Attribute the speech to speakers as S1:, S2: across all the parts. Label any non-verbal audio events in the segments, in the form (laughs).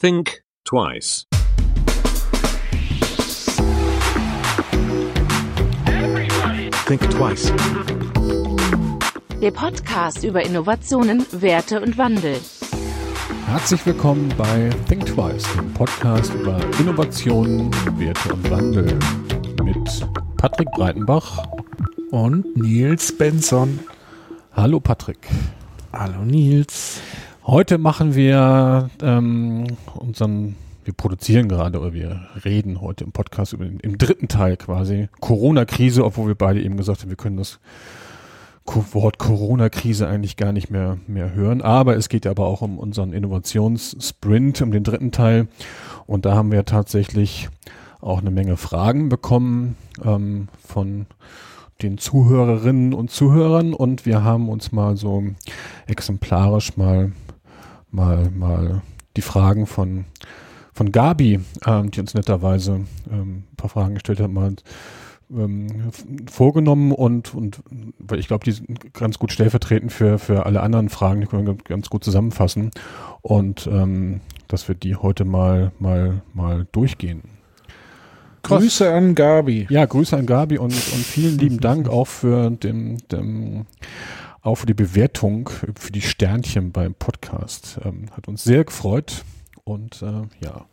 S1: Think twice.
S2: Think twice.
S3: Der Podcast über Innovationen, Werte und Wandel.
S4: Herzlich willkommen bei Think Twice, dem Podcast über Innovationen, Werte und Wandel mit Patrick Breitenbach.
S2: Und Nils Benson.
S4: Hallo Patrick.
S2: Hallo Nils.
S4: Heute machen wir ähm, unseren, wir produzieren gerade oder wir reden heute im Podcast über den, im dritten Teil quasi Corona-Krise, obwohl wir beide eben gesagt haben, wir können das Wort Corona-Krise eigentlich gar nicht mehr, mehr hören. Aber es geht aber auch um unseren Innovationssprint, um den dritten Teil. Und da haben wir tatsächlich auch eine Menge Fragen bekommen ähm, von den Zuhörerinnen und Zuhörern und wir haben uns mal so exemplarisch mal mal mal die Fragen von von Gabi, ähm, die uns netterweise ähm, ein paar Fragen gestellt hat, mal ähm, vorgenommen und und weil ich glaube, die sind ganz gut stellvertretend für für alle anderen Fragen, die können wir ganz gut zusammenfassen und ähm, dass wir die heute mal mal mal durchgehen.
S2: Grüße an Gabi.
S4: Ja, Grüße an Gabi und, und vielen lieben (laughs) Dank auch für den, den, auch für die Bewertung, für die Sternchen beim Podcast. Ähm, hat uns sehr gefreut und äh, ja,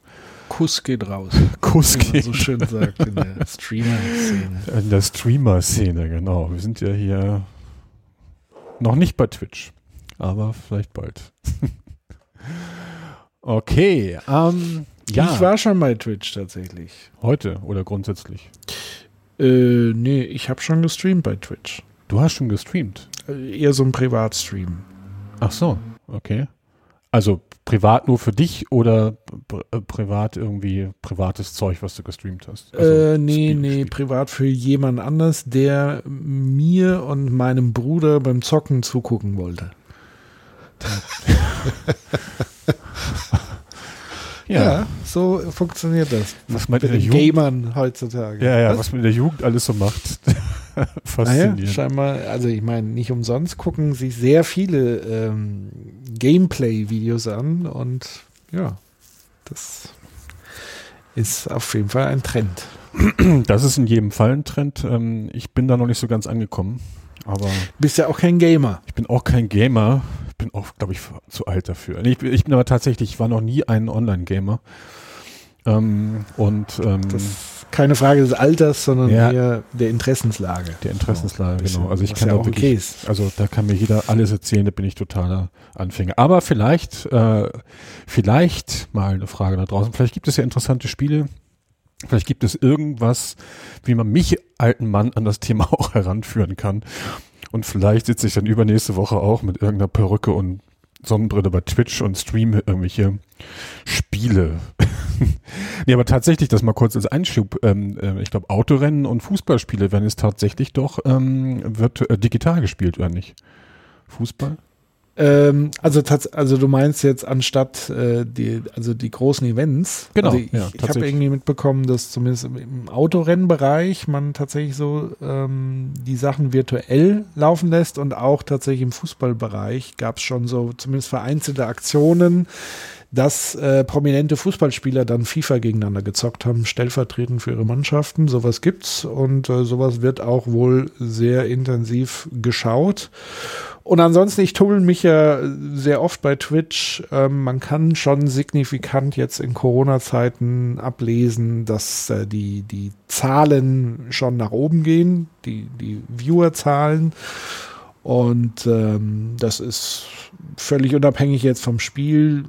S2: Kuss geht raus.
S4: Kuss
S2: Wie man
S4: geht
S2: so schön sagt in der (laughs) Streamer-Szene.
S4: in der Streamer-Szene, genau. Wir sind ja hier noch nicht bei Twitch, aber vielleicht bald. (laughs) okay, ähm, ja,
S2: Ich war schon bei Twitch tatsächlich.
S4: heute oder grundsätzlich.
S2: Äh, nee, ich habe schon gestreamt bei Twitch.
S4: Du hast schon gestreamt.
S2: Äh, eher so ein Privatstream.
S4: Ach so, okay. Also privat nur für dich oder äh, privat irgendwie privates Zeug, was du gestreamt hast? Also
S2: äh, nee,
S4: Spiel-
S2: nee,
S4: Spiel.
S2: privat für jemand anders, der mir und meinem Bruder beim Zocken zugucken wollte. (laughs)
S4: Ja.
S2: so funktioniert das.
S4: Was man
S2: Mit
S4: in der
S2: den
S4: Jugend,
S2: Gamern heutzutage.
S4: ja, ja, was man in der Jugend alles so macht. (laughs)
S2: Naja,
S4: Faszinierend.
S2: scheinbar, also ich meine, nicht umsonst gucken sich sehr viele ähm, Gameplay-Videos an und ja, das ist auf jeden Fall ein Trend. (clears throat)
S4: das ist in jedem Fall ein Trend. Ähm, ich bin da noch nicht so ganz angekommen, aber
S2: Bist ja auch kein Gamer.
S4: ich bin auch kein Gamer. Ich bin auch, glaube ich, zu alt dafür. Ich, bin- ich bin aber tatsächlich, ich war noch nie ein Online-Gamer. Ähm, und ähm,
S2: Das keine Frage des Alters, sondern
S4: Ja.
S2: eher der Interessenslage.
S4: der Interessenslage,
S2: Bisschen,
S4: genau. Also ich kann
S2: ja
S4: da
S2: auch
S4: wirklich,
S2: okay ist.
S4: Also da kann mir jeder alles erzählen, da bin ich totaler Anfänger. Aber vielleicht, äh, vielleicht mal eine Frage da draußen. Vielleicht gibt es ja interessante Spiele. Vielleicht gibt es irgendwas, wie man mich, alten Mann, an das Thema (laughs) auch heranführen kann. Und vielleicht sitze ich dann übernächste Woche auch mit irgendeiner Perücke und Sonnenbrille bei Twitch und streame irgendwelche Spiele. (laughs) nee, aber tatsächlich, das mal kurz als Einschub. Ähm, äh, ich glaube, Autorennen und Fußballspiele werden jetzt tatsächlich doch ähm, wird äh, digital gespielt, oder nicht? Fußball?
S2: Ähm, also, also du meinst jetzt anstatt äh, die, also die großen Events.
S4: Genau,
S2: Also ich,
S4: ja,
S2: ich habe irgendwie mitbekommen, dass zumindest im- im Autorennbereich man tatsächlich so ähm, die Sachen virtuell laufen lässt und auch tatsächlich im Fußballbereich gab es schon so zumindest vereinzelte Aktionen, dass äh, prominente Fußballspieler dann FIFA gegeneinander gezockt haben, stellvertretend für ihre Mannschaften. Sowas gibt's und äh, sowas wird auch wohl sehr intensiv geschaut. Und ansonsten, ich tummel mich ja sehr oft bei Twitch. Ähm, man kann schon signifikant jetzt in Corona-Zeiten ablesen, dass äh, die, die Zahlen schon nach oben gehen, die, die Viewer-Zahlen. Und ähm, das ist völlig unabhängig jetzt vom Spiel.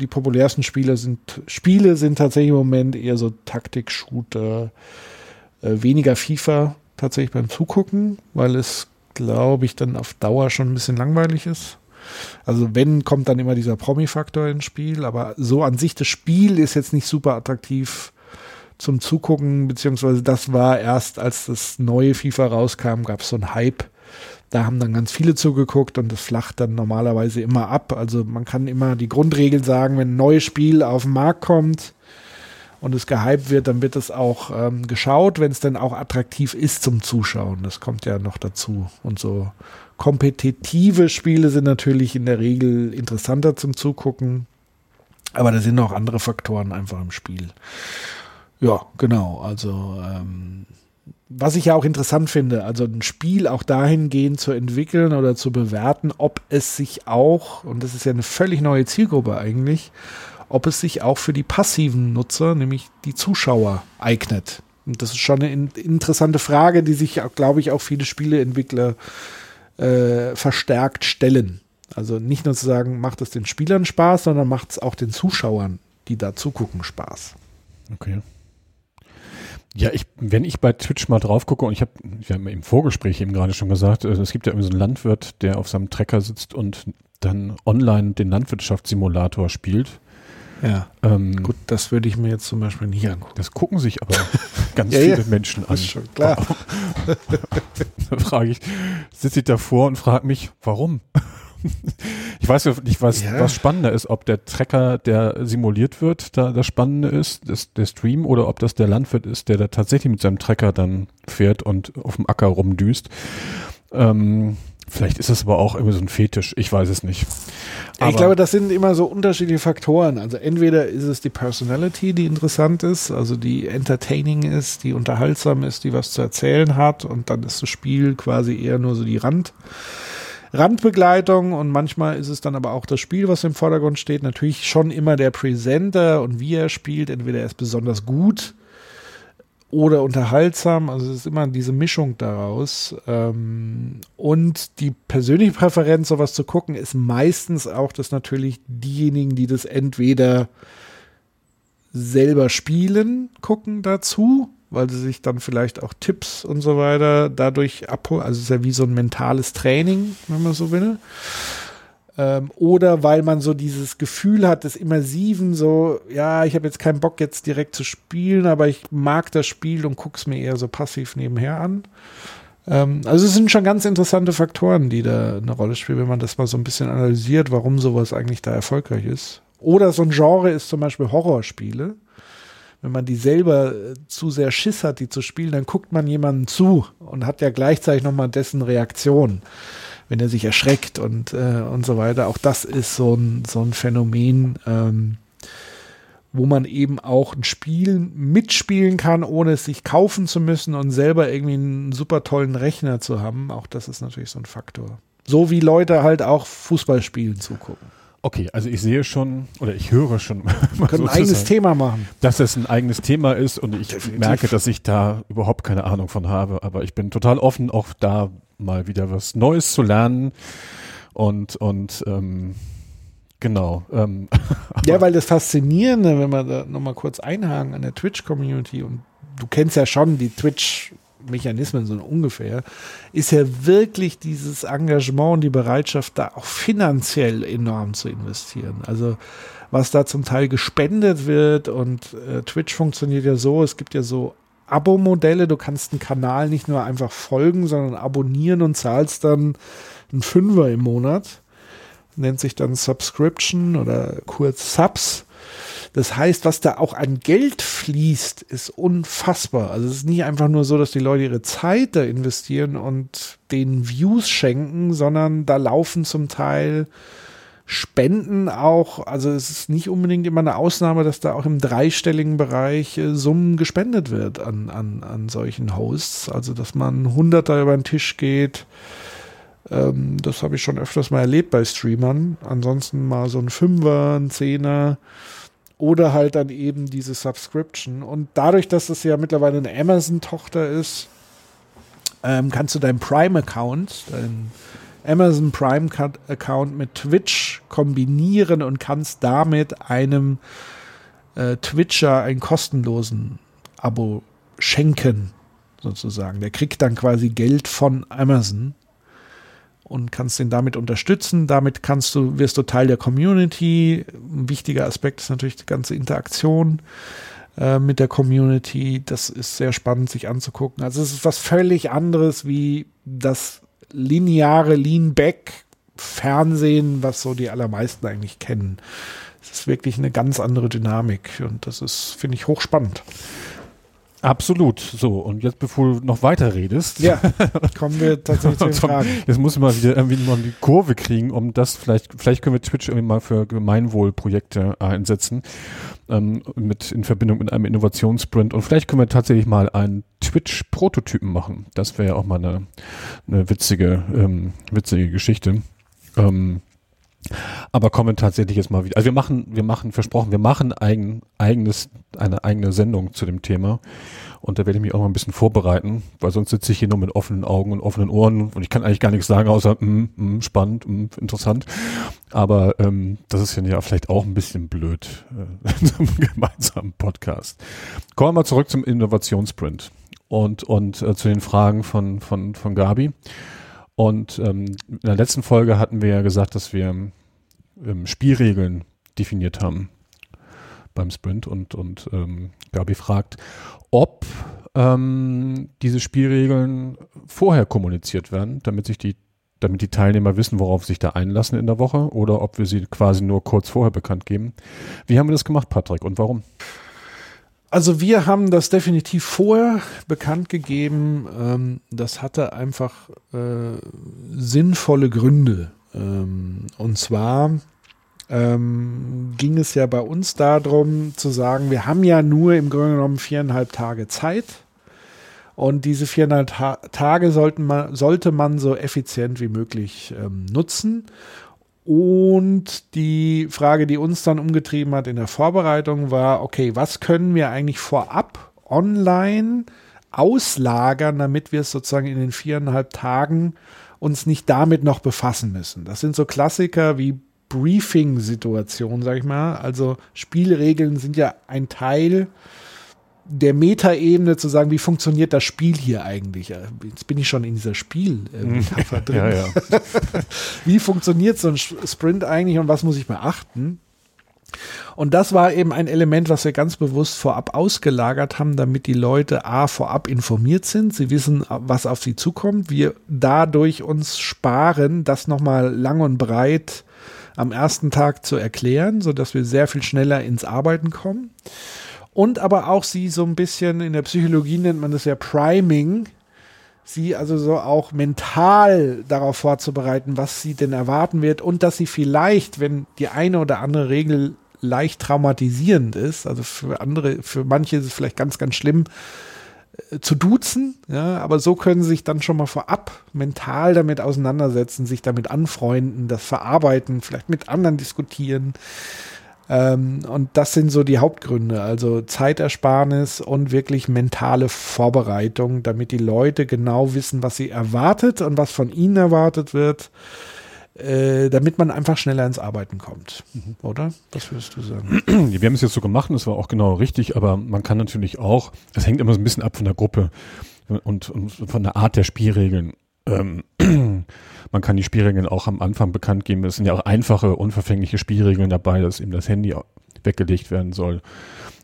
S2: Die populärsten Spiele sind Spiele sind tatsächlich im Moment eher so Taktik-Shooter, äh, weniger FIFA tatsächlich beim Zugucken, weil es, glaube ich, dann auf Dauer schon ein bisschen langweilig ist. Also wenn, kommt dann immer dieser Promi-Faktor ins Spiel, aber so an sich das Spiel ist jetzt nicht super attraktiv zum Zugucken, beziehungsweise das war erst, als das neue FIFA rauskam, gab es so einen Hype. Da haben dann ganz viele zugeguckt und das flacht dann normalerweise immer ab. Also man kann immer die Grundregel sagen, wenn ein neues Spiel auf den Markt kommt und es gehypt wird, dann wird es auch ähm, geschaut, wenn es dann auch attraktiv ist zum Zuschauen. Das kommt ja noch dazu. Und so kompetitive Spiele sind natürlich in der Regel interessanter zum Zugucken. Aber da sind noch andere Faktoren einfach im Spiel. Ja, genau. Also ähm, was ich ja auch interessant finde, also ein Spiel auch dahingehend zu entwickeln oder zu bewerten, ob es sich auch, und das ist ja eine völlig neue Zielgruppe eigentlich, ob es sich auch für die passiven Nutzer, nämlich die Zuschauer, eignet. Und das ist schon eine in interessante Frage, die sich, glaube ich, auch viele Spieleentwickler äh, verstärkt stellen. Also nicht nur zu sagen, macht es den Spielern Spaß, sondern macht es auch den Zuschauern, die da zugucken, Spaß.
S4: Okay. Ja, ich, wenn ich bei Twitch mal drauf gucke und ich habe, wir haben im Vorgespräch eben gerade schon gesagt, äh, es gibt ja irgendwie so einen Landwirt, der auf seinem Trecker sitzt und dann online den Landwirtschaftssimulator spielt.
S2: Ja. Ähm, Gut, das würde ich mir jetzt zum Beispiel nicht angucken.
S4: Das gucken sich aber (laughs) ganz ja, viele ja. Menschen an. Ist
S2: schon klar. (laughs)
S4: da frage ich, sitze ich davor und frage mich, warum? (laughs) ich weiß nicht, was, ja. was spannender ist, ob der Trecker, der simuliert wird, da das Spannende ist, das, der Stream, oder ob das der Landwirt ist, der da tatsächlich mit seinem Trecker dann fährt und auf dem Acker rumdüst. Ähm, vielleicht ist das aber auch irgendwie so ein Fetisch, ich weiß es nicht.
S2: Ja, ich glaube, das sind immer so unterschiedliche Faktoren. Also entweder ist es die Personality, die interessant ist, also die entertaining ist, die unterhaltsam ist, die was zu erzählen hat und dann ist das Spiel quasi eher nur so die Rand. Randbegleitung und manchmal ist es dann aber auch das Spiel, was im Vordergrund steht. Natürlich schon immer der Presenter und wie er spielt. Entweder er ist besonders gut oder unterhaltsam. Also es ist immer diese Mischung daraus. Ähm, und die persönliche Präferenz, sowas zu gucken, ist meistens auch, dass natürlich diejenigen, die das entweder selber spielen, gucken dazu weil sie sich dann vielleicht auch Tipps und so weiter dadurch abholen. Also es ist ja wie so ein mentales Training, wenn man so will. Ähm, oder weil man so dieses Gefühl hat des Immersiven, so, ja, ich habe jetzt keinen Bock jetzt direkt zu spielen, aber ich mag das Spiel und gucke es mir eher so passiv nebenher an. Ähm, also es sind schon ganz interessante Faktoren, die da eine Rolle spielen, wenn man das mal so ein bisschen analysiert, warum sowas eigentlich da erfolgreich ist. Oder so ein Genre ist zum Beispiel Horrorspiele wenn man die selber äh, zu sehr Schiss hat, die zu spielen, dann guckt man jemanden zu und hat ja gleichzeitig nochmal dessen Reaktion, wenn er sich erschreckt und, äh, und so weiter. Auch das ist so ein, so ein Phänomen, ähm, wo man eben auch ein Spiel mitspielen kann, ohne es sich kaufen zu müssen und selber irgendwie einen super tollen Rechner zu haben. Auch das ist natürlich so ein Faktor. So wie Leute halt auch Fußballspielen zugucken.
S4: Okay, also ich sehe schon oder ich höre schon. (laughs)
S2: Wir können ein eigenes Thema machen.
S4: Dass es ein eigenes Thema ist und ich Definitiv. merke, dass ich da überhaupt keine Ahnung von habe. Aber ich bin total offen, auch da mal wieder was Neues zu lernen. Und, und ähm, genau. Ähm, (laughs)
S2: ja, weil das Faszinierende, wenn wir da nochmal kurz einhaken an der Twitch-Community und du kennst ja schon die Twitch- Mechanismen so ungefähr, ist ja wirklich dieses Engagement und die Bereitschaft, da auch finanziell enorm zu investieren. Also was da zum Teil gespendet wird und äh, Twitch funktioniert ja so, es gibt ja so Abo-Modelle, du kannst einen Kanal nicht nur einfach folgen, sondern abonnieren und zahlst dann einen Fünfer im Monat. Nennt sich dann Subscription oder kurz Subs. Das heißt, was da auch an Geld fließt, ist unfassbar. Also es ist nicht einfach nur so, dass die Leute ihre Zeit da investieren und den Views schenken, sondern da laufen zum Teil Spenden auch, also es ist nicht unbedingt immer eine Ausnahme, dass da auch im dreistelligen Bereich äh, Summen gespendet wird an, an, an solchen Hosts. Also dass man Hunderter über den Tisch geht. Ähm, das habe ich schon öfters mal erlebt bei Streamern. Ansonsten mal so ein Fünfer, ein Zehner oder halt dann eben diese Subscription. Und dadurch, dass es ja mittlerweile eine Amazon-Tochter ist, ähm, kannst du deinen Prime-Account, deinen Amazon Prime-Account mit Twitch kombinieren und kannst damit einem äh, Twitcher einen kostenlosen Abo schenken, sozusagen. Der kriegt dann quasi Geld von Amazon und kannst den damit unterstützen. Damit kannst du, wirst du Teil der Community. Ein wichtiger Aspekt ist natürlich die ganze Interaktion äh, mit der Community. Das ist sehr spannend, sich anzugucken. Also es ist was völlig anderes wie das lineare Lean-Back Fernsehen, was so die allermeisten eigentlich kennen. Es ist wirklich eine ganz andere Dynamik und das ist, finde ich, hochspannend.
S4: Absolut. So, und jetzt, bevor du noch weiter redest.
S2: Ja, (laughs) kommen wir tatsächlich zu den Fragen.
S4: Jetzt muss man wieder irgendwie mal die Kurve kriegen, um das vielleicht, vielleicht können wir Twitch irgendwie mal für Gemeinwohlprojekte einsetzen, ähm, mit, in Verbindung mit einem Innovationssprint. Und vielleicht können wir tatsächlich mal einen Twitch-Prototypen machen. Das wäre ja auch mal eine, eine witzige, ähm, witzige Geschichte. Ähm, aber kommen tatsächlich jetzt mal wieder. Also wir machen, wir machen, versprochen, wir machen eigen, eigenes, eine eigene Sendung zu dem Thema. Und da werde ich mich auch mal ein bisschen vorbereiten, weil sonst sitze ich hier nur mit offenen Augen und offenen Ohren und ich kann eigentlich gar nichts sagen, außer mm, mm, spannend, mm, interessant. Aber ähm, das ist ja vielleicht auch ein bisschen blöd äh, (laughs) in so einem gemeinsamen Podcast. Kommen wir mal zurück zum Innovationssprint und, und äh, zu den Fragen von, von, von Gabi. Und ähm, in der letzten Folge hatten wir ja gesagt, dass wir ähm, Spielregeln definiert haben beim Sprint und, und ähm, Gabi fragt, ob ähm, diese Spielregeln vorher kommuniziert werden, damit sich die damit die Teilnehmer wissen, worauf sich da einlassen in der Woche oder ob wir sie quasi nur kurz vorher bekannt geben. Wie haben wir das gemacht, Patrick, und warum?
S2: Also wir haben das definitiv vorher bekannt gegeben. Ähm, das hatte einfach äh, sinnvolle Gründe. Ähm, und zwar ähm, ging es ja bei uns darum zu sagen, wir haben ja nur im Grunde genommen viereinhalb Tage Zeit. Und diese viereinhalb Ta Tage sollten man, sollte man so effizient wie möglich ähm, nutzen. Und die Frage, die uns dann umgetrieben hat in der Vorbereitung, war, okay, was können wir eigentlich vorab online auslagern, damit wir es sozusagen in den viereinhalb Tagen uns nicht damit noch befassen müssen. Das sind so Klassiker wie Briefing-Situationen, sag ich mal. Also Spielregeln sind ja ein Teil der Metaebene zu sagen, wie funktioniert das Spiel hier eigentlich? Jetzt bin ich schon in dieser Spielmetapher (laughs) drin. Ja, ja. (laughs) wie funktioniert so ein Sprint eigentlich und was muss ich beachten? Und das war eben ein Element, was wir ganz bewusst vorab ausgelagert haben, damit die Leute A vorab informiert sind, sie wissen, was auf sie zukommt, wir dadurch uns sparen, das nochmal lang und breit am ersten Tag zu erklären, sodass wir sehr viel schneller ins Arbeiten kommen. Und aber auch sie so ein bisschen, in der Psychologie nennt man das ja Priming, sie also so auch mental darauf vorzubereiten, was sie denn erwarten wird und dass sie vielleicht, wenn die eine oder andere Regel leicht traumatisierend ist, also für andere, für manche ist es vielleicht ganz, ganz schlimm, zu duzen, ja, aber so können sie sich dann schon mal vorab mental damit auseinandersetzen, sich damit anfreunden, das verarbeiten, vielleicht mit anderen diskutieren. Ähm, und das sind so die Hauptgründe, also Zeitersparnis und wirklich mentale Vorbereitung, damit die Leute genau wissen, was sie erwartet und was von ihnen erwartet wird, äh, damit man einfach schneller ins Arbeiten kommt. Mhm. Oder? Was würdest du sagen? (clears throat)
S4: Wir haben es jetzt so gemacht und das war auch genau richtig, aber man kann natürlich auch, das hängt immer so ein bisschen ab von der Gruppe und, und von der Art der Spielregeln. Ähm, (clears throat) man kann die Spielregeln auch am Anfang bekannt geben. Es sind ja auch einfache, unverfängliche Spielregeln dabei, dass eben das Handy weggelegt werden soll.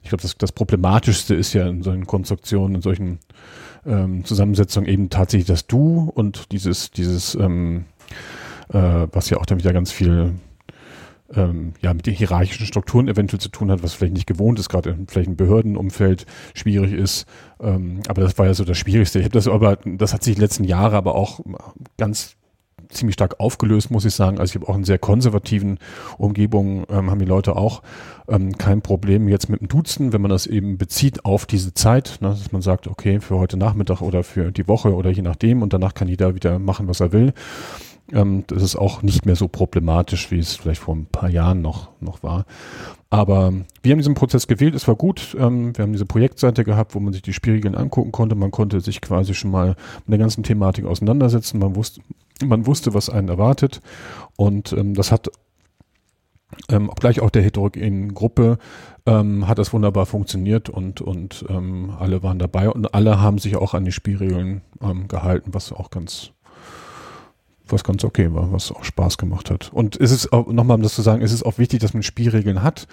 S4: Ich glaube, das, das Problematischste ist ja in solchen Konstruktionen, in solchen ähm, Zusammensetzungen eben tatsächlich das Du und dieses, dieses, ähm, äh, was ja auch dann wieder ganz viel ähm, ja, mit den hierarchischen Strukturen eventuell zu tun hat, was vielleicht nicht gewohnt ist, gerade vielleicht ein Behördenumfeld schwierig ist. Ähm, aber das war ja so das Schwierigste. Ich habe das aber, das hat sich die letzten Jahre aber auch ganz ziemlich stark aufgelöst, muss ich sagen. Also ich habe auch in sehr konservativen Umgebungen ähm, haben die Leute auch ähm, kein Problem jetzt mit dem Duzen, wenn man das eben bezieht auf diese Zeit, ne, dass man sagt, okay, für heute Nachmittag oder für die Woche oder je nachdem und danach kann jeder wieder machen, was er will. Ähm, das ist auch nicht mehr so problematisch, wie es vielleicht vor ein paar Jahren noch, noch war. Aber wir haben diesen Prozess gewählt, es war gut. Ähm, wir haben diese Projektseite gehabt, wo man sich die Spielregeln angucken konnte. Man konnte sich quasi schon mal mit der ganzen Thematik auseinandersetzen. Man wusste, man wusste, was einen erwartet. Und ähm, das hat ähm, gleich auch der heterogenen Gruppe ähm, hat das wunderbar funktioniert und, und ähm, alle waren dabei und alle haben sich auch an die Spielregeln ähm, gehalten, was auch ganz was ganz okay war, was auch Spaß gemacht hat. Und es ist auch, nochmal um das zu sagen, es ist auch wichtig, dass man Spielregeln hat.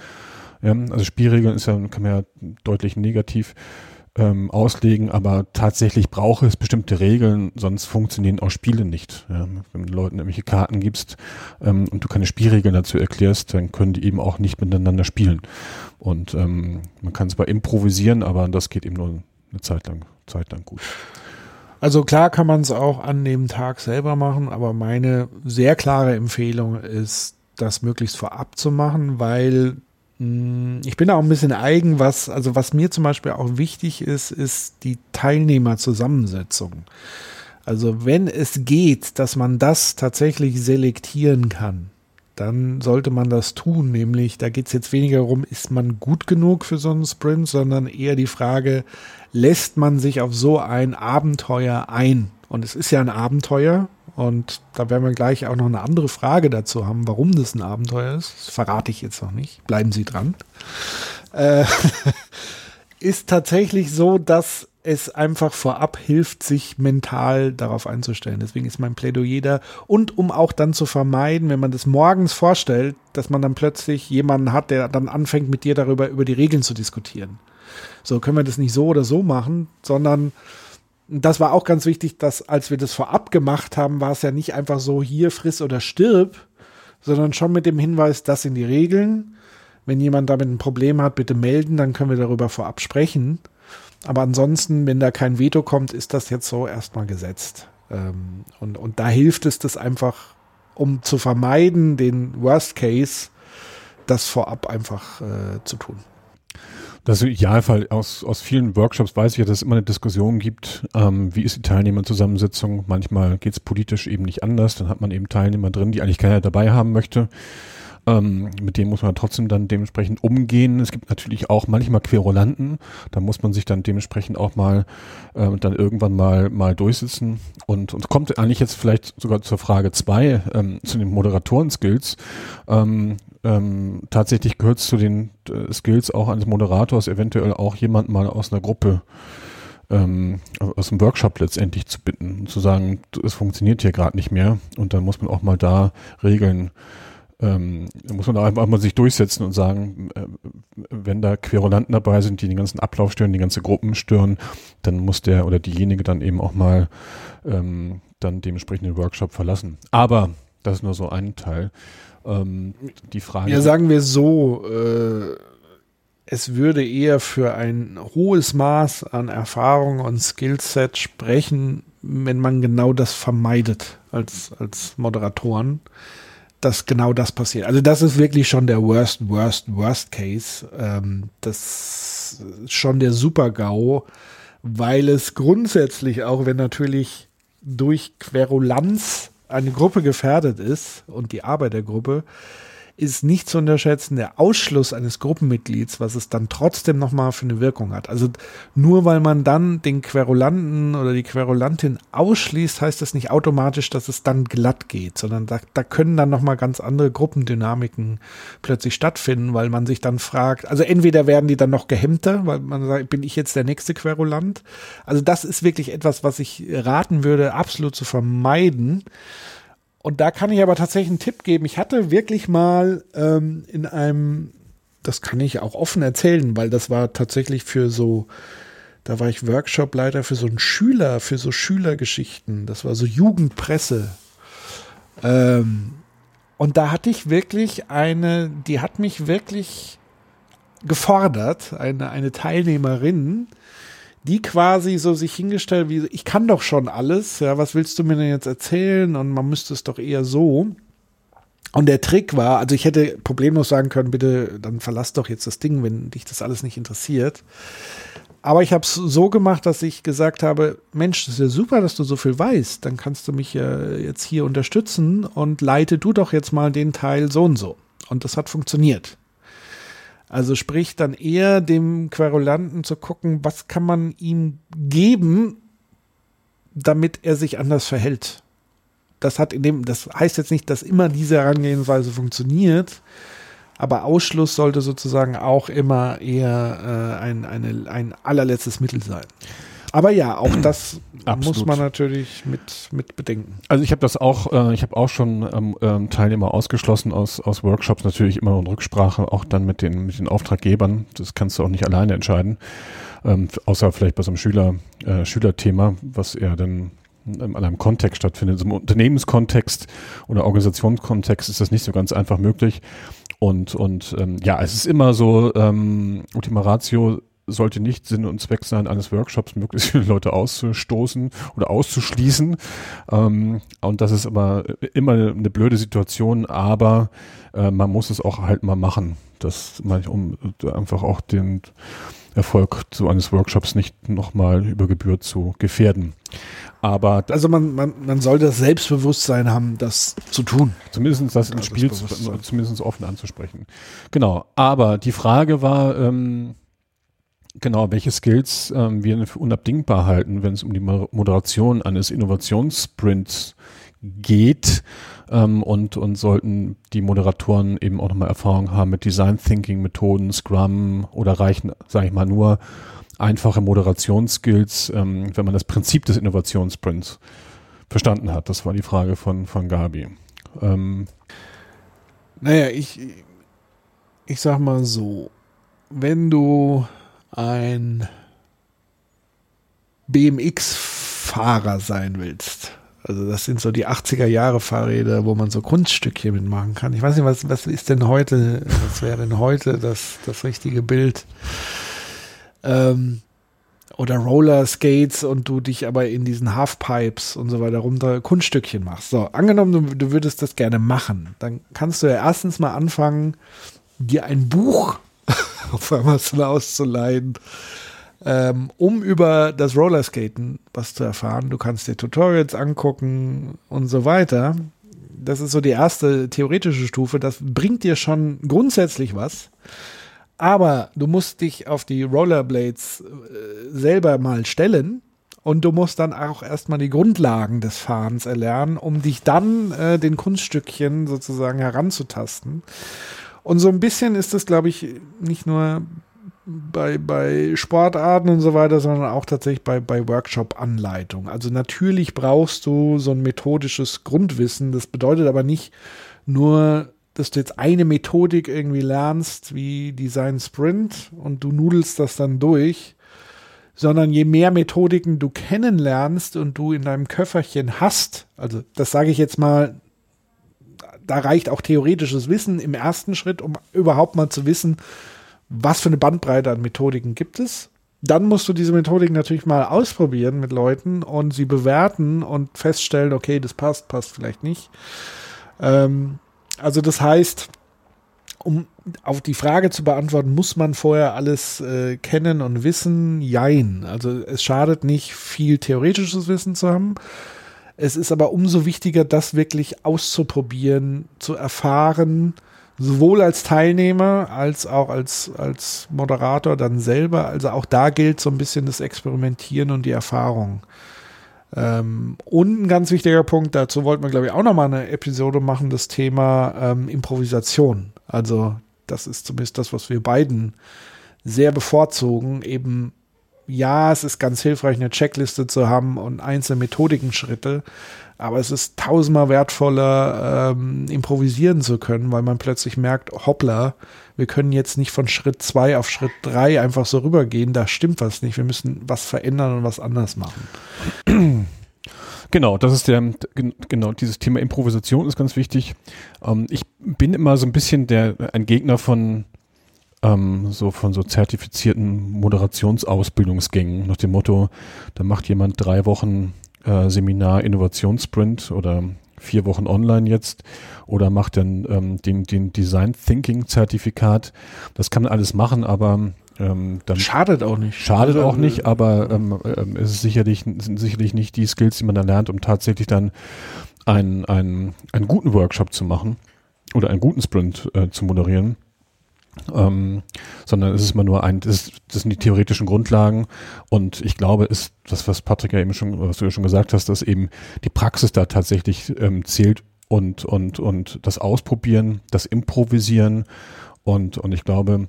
S4: Ja, also Spielregeln ist ja, kann man ja deutlich negativ ähm, auslegen, aber tatsächlich brauche es bestimmte Regeln, sonst funktionieren auch Spiele nicht. Ja, wenn du Leuten irgendwelche Karten gibst ähm, und du keine Spielregeln dazu erklärst, dann können die eben auch nicht miteinander spielen. Und ähm, man kann zwar improvisieren, aber das geht eben nur eine Zeit lang, Zeit lang gut.
S2: Also klar kann man es auch an dem Tag selber machen, aber meine sehr klare Empfehlung ist, das möglichst vorab zu machen, weil mh, hm, ich bin auch ein bisschen eigen, was, also was mir zum Beispiel auch wichtig ist, ist die Teilnehmerzusammensetzung. Also wenn es geht, dass man das tatsächlich selektieren kann, dann sollte man das tun. Nämlich, da geht es jetzt weniger darum, ist man gut genug für so einen Sprint, sondern eher die Frage, lässt man sich auf so ein Abenteuer ein? Und es ist ja ein Abenteuer. Und da werden wir gleich auch noch eine andere Frage dazu haben, warum das ein Abenteuer ist. Das verrate ich jetzt noch nicht. Bleiben Sie dran. Äh, (laughs) ist tatsächlich so, dass es einfach vorab hilft, sich mental darauf einzustellen. Deswegen ist mein Plädoyer da. Und um auch dann zu vermeiden, wenn man das morgens vorstellt, dass man dann plötzlich jemanden hat, der dann anfängt, mit dir darüber, über die Regeln zu diskutieren. So können wir das nicht so oder so machen, sondern das war auch ganz wichtig, dass als wir das vorab gemacht haben, war es ja nicht einfach so, hier friss oder stirb, sondern schon mit dem Hinweis, das sind die Regeln. Wenn jemand damit ein Problem hat, bitte melden, dann können wir darüber vorab sprechen. Aber ansonsten, wenn da kein Veto kommt, ist das jetzt so erstmal gesetzt. Ähm, und, und da hilft es das einfach, um zu vermeiden, den Worst Case, das vorab einfach äh, zu tun.
S4: Das ist Idealfall. Aus, aus vielen Workshops weiß ich ja, dass es immer eine Diskussion gibt, ähm, wie ist die Teilnehmerzusammensetzung. Manchmal geht es politisch eben nicht anders. Dann hat man eben Teilnehmer drin, die eigentlich keiner dabei haben möchte. Ähm, mit denen muss man trotzdem dann dementsprechend umgehen. Es gibt natürlich auch manchmal Querulanten. Da muss man sich dann dementsprechend auch mal äh, dann irgendwann mal mal durchsitzen. Und und kommt eigentlich jetzt vielleicht sogar zur Frage zwei ähm, zu den Moderatoren-Skills. Ähm, ähm, tatsächlich gehört es zu den äh, Skills auch eines Moderators, eventuell auch jemand mal aus einer Gruppe ähm, aus dem Workshop letztendlich zu bitten und zu sagen, es funktioniert hier gerade nicht mehr und dann muss man auch mal da Regeln ähm, muss man einfach mal sich durchsetzen und sagen, äh, wenn da Querulanten dabei sind, die den ganzen Ablauf stören, die ganze Gruppen stören, dann muss der oder diejenige dann eben auch mal ähm, dann dementsprechend den Workshop verlassen. Aber das ist nur so ein Teil. Ähm, die Frage.
S2: Ja, sagen wir so, äh, es würde eher für ein hohes Maß an Erfahrung und Skillset sprechen, wenn man genau das vermeidet als, als Moderatoren dass genau das passiert. Also das ist wirklich schon der worst, worst, worst Case. Ähm, das ist schon der Super-GAU, weil es grundsätzlich, auch wenn natürlich durch Querulanz eine Gruppe gefährdet ist und die Arbeit der Gruppe, ist nicht zu unterschätzen der Ausschluss eines Gruppenmitglieds, was es dann trotzdem nochmal für eine Wirkung hat. Also nur weil man dann den Querulanten oder die Querulantin ausschließt, heißt das nicht automatisch, dass es dann glatt geht, sondern da, da können dann nochmal ganz andere Gruppendynamiken plötzlich stattfinden, weil man sich dann fragt, also entweder werden die dann noch gehemmter, weil man sagt, bin ich jetzt der nächste Querulant? Also das ist wirklich etwas, was ich raten würde, absolut zu vermeiden. Und da kann ich aber tatsächlich einen Tipp geben. Ich hatte wirklich mal ähm, in einem, das kann ich auch offen erzählen, weil das war tatsächlich für so, da war ich Workshopleiter für so einen Schüler, für so Schülergeschichten. Das war so Jugendpresse. Ähm, und da hatte ich wirklich eine, die hat mich wirklich gefordert, eine, eine Teilnehmerin, die quasi so sich hingestellt wie, ich kann doch schon alles, ja, was willst du mir denn jetzt erzählen? Und man müsste es doch eher so. Und der Trick war, also ich hätte problemlos sagen können, bitte, dann verlass doch jetzt das Ding, wenn dich das alles nicht interessiert. Aber ich habe es so gemacht, dass ich gesagt habe, Mensch, das ist ja super, dass du so viel weißt. Dann kannst du mich ja jetzt hier unterstützen und leite du doch jetzt mal den Teil so und so. Und das hat funktioniert. Also sprich dann eher dem Querulanten zu gucken, was kann man ihm geben, damit er sich anders verhält. Das hat in dem, das heißt jetzt nicht, dass immer diese Herangehensweise funktioniert, aber Ausschluss sollte sozusagen auch immer eher äh, ein, eine, ein allerletztes Mittel sein. Aber ja, auch das (clears throat) Absolut. muss man natürlich mit, mit bedenken.
S4: Also ich habe das auch, äh, ich habe auch schon ähm, ähm, Teilnehmer ausgeschlossen aus, aus Workshops, natürlich immer in Rücksprache, auch dann mit den, mit den Auftraggebern. Das kannst du auch nicht alleine entscheiden. Ähm, außer vielleicht bei so einem Schüler, äh, Schülerthema, was eher dann in einem Kontext stattfindet. Im Unternehmenskontext oder Organisationskontext ist das nicht so ganz einfach möglich. Und, und ähm, ja, es ist immer so, ähm, Ultima Ratio sollte nicht Sinn und Zweck sein, eines Workshops möglichst viele Leute auszustoßen oder auszuschließen. Ähm, und das ist aber immer eine blöde Situation, aber äh, man muss es auch halt mal machen. Das um einfach auch den Erfolg so eines Workshops nicht nochmal über Gebühr zu gefährden. Aber
S2: also man, man, man soll das Selbstbewusstsein haben, das zu tun.
S4: Zumindest das ins Spiel, zu, zumindest offen anzusprechen. Genau. Aber die Frage war, ähm, genau, welche Skills ähm, wir für unabdingbar halten, wenn es um die Moderation eines Innovationssprints geht ähm, und, und sollten die Moderatoren eben auch nochmal Erfahrung haben mit Design Thinking Methoden, Scrum oder reichen, sage ich mal, nur einfache Moderationsskills, ähm, wenn man das Prinzip des Innovationssprints verstanden hat. Das war die Frage von, von Gabi. Ähm,
S2: naja, ich, ich sag mal so, wenn du ein BMX-Fahrer sein willst, also das sind so die 80er Jahre Fahrräder, wo man so Kunststückchen mitmachen kann. Ich weiß nicht, was, was ist denn heute, was wäre denn heute das, das richtige Bild? Ähm, oder Roller Skates und du dich aber in diesen Halfpipes und so weiter runter Kunststückchen machst. So, angenommen, du, du würdest das gerne machen, dann kannst du ja erstens mal anfangen, dir ein Buch (laughs) auf Amazon auszuleihen, ähm, um über das Rollerskaten was zu erfahren. Du kannst dir Tutorials angucken und so weiter. Das ist so die erste theoretische Stufe. Das bringt dir schon grundsätzlich was. Aber du musst dich auf die Rollerblades äh, selber mal stellen und du musst dann auch erstmal die Grundlagen des Fahrens erlernen, um dich dann äh, den Kunststückchen sozusagen heranzutasten. Und so ein bisschen ist das, glaube ich, nicht nur bei, bei Sportarten und so weiter, sondern auch tatsächlich bei, bei Workshop-Anleitung. Also natürlich brauchst du so ein methodisches Grundwissen. Das bedeutet aber nicht nur, dass du jetzt eine Methodik irgendwie lernst, wie Design Sprint und du nudelst das dann durch, sondern je mehr Methodiken du kennenlernst und du in deinem Köfferchen hast, also das sage ich jetzt mal, da reicht auch theoretisches Wissen im ersten Schritt, um überhaupt mal zu wissen, was für eine Bandbreite an Methodiken gibt es. Dann musst du diese Methodiken natürlich mal ausprobieren mit Leuten und sie bewerten und feststellen, okay, das passt, passt vielleicht nicht. Ähm, also das heißt, um auf die Frage zu beantworten, muss man vorher alles äh, kennen und wissen? Jein. Also es schadet nicht, viel theoretisches Wissen zu haben. Es ist aber umso wichtiger, das wirklich auszuprobieren, zu erfahren, sowohl als Teilnehmer als auch als, als Moderator dann selber. Also auch da gilt so ein bisschen das Experimentieren und die Erfahrung. Ähm, und ein ganz wichtiger Punkt, dazu wollten wir, glaube ich, auch nochmal eine Episode machen, das Thema ähm, Improvisation. Also das ist zumindest das, was wir beiden sehr bevorzugen, eben ja, es ist ganz hilfreich, eine Checkliste zu haben und einzelne Methodikenschritte, aber es ist tausendmal wertvoller, ähm, improvisieren zu können, weil man plötzlich merkt, hoppla, wir können jetzt nicht von Schritt zwei auf Schritt drei einfach so rübergehen, da stimmt was nicht, wir müssen was verändern und was anders machen.
S4: Genau, das ist der, genau, dieses Thema Improvisation ist ganz wichtig. Ähm, ich bin immer so ein bisschen der, ein Gegner von, ähm, so von so zertifizierten Moderationsausbildungsgängen nach dem Motto, da macht jemand drei Wochen äh, Seminar Innovationssprint oder vier Wochen online jetzt oder macht dann ähm, den, den Design Thinking Zertifikat. Das kann man alles machen, aber ähm, dann
S2: schadet auch nicht.
S4: Schadet also, auch nicht, aber ähm, ähm, es ist sicherlich, sind sicherlich nicht die Skills, die man dann lernt, um tatsächlich dann einen, einen, einen guten Workshop zu machen oder einen guten Sprint äh, zu moderieren ähm, sondern es ist immer nur ein, das, das, sind die theoretischen Grundlagen und ich glaube, ist das, was Patrick ja eben schon, was du ja schon gesagt hast, dass eben die Praxis da tatsächlich ähm, zählt und, und, und das Ausprobieren, das Improvisieren und, und ich glaube,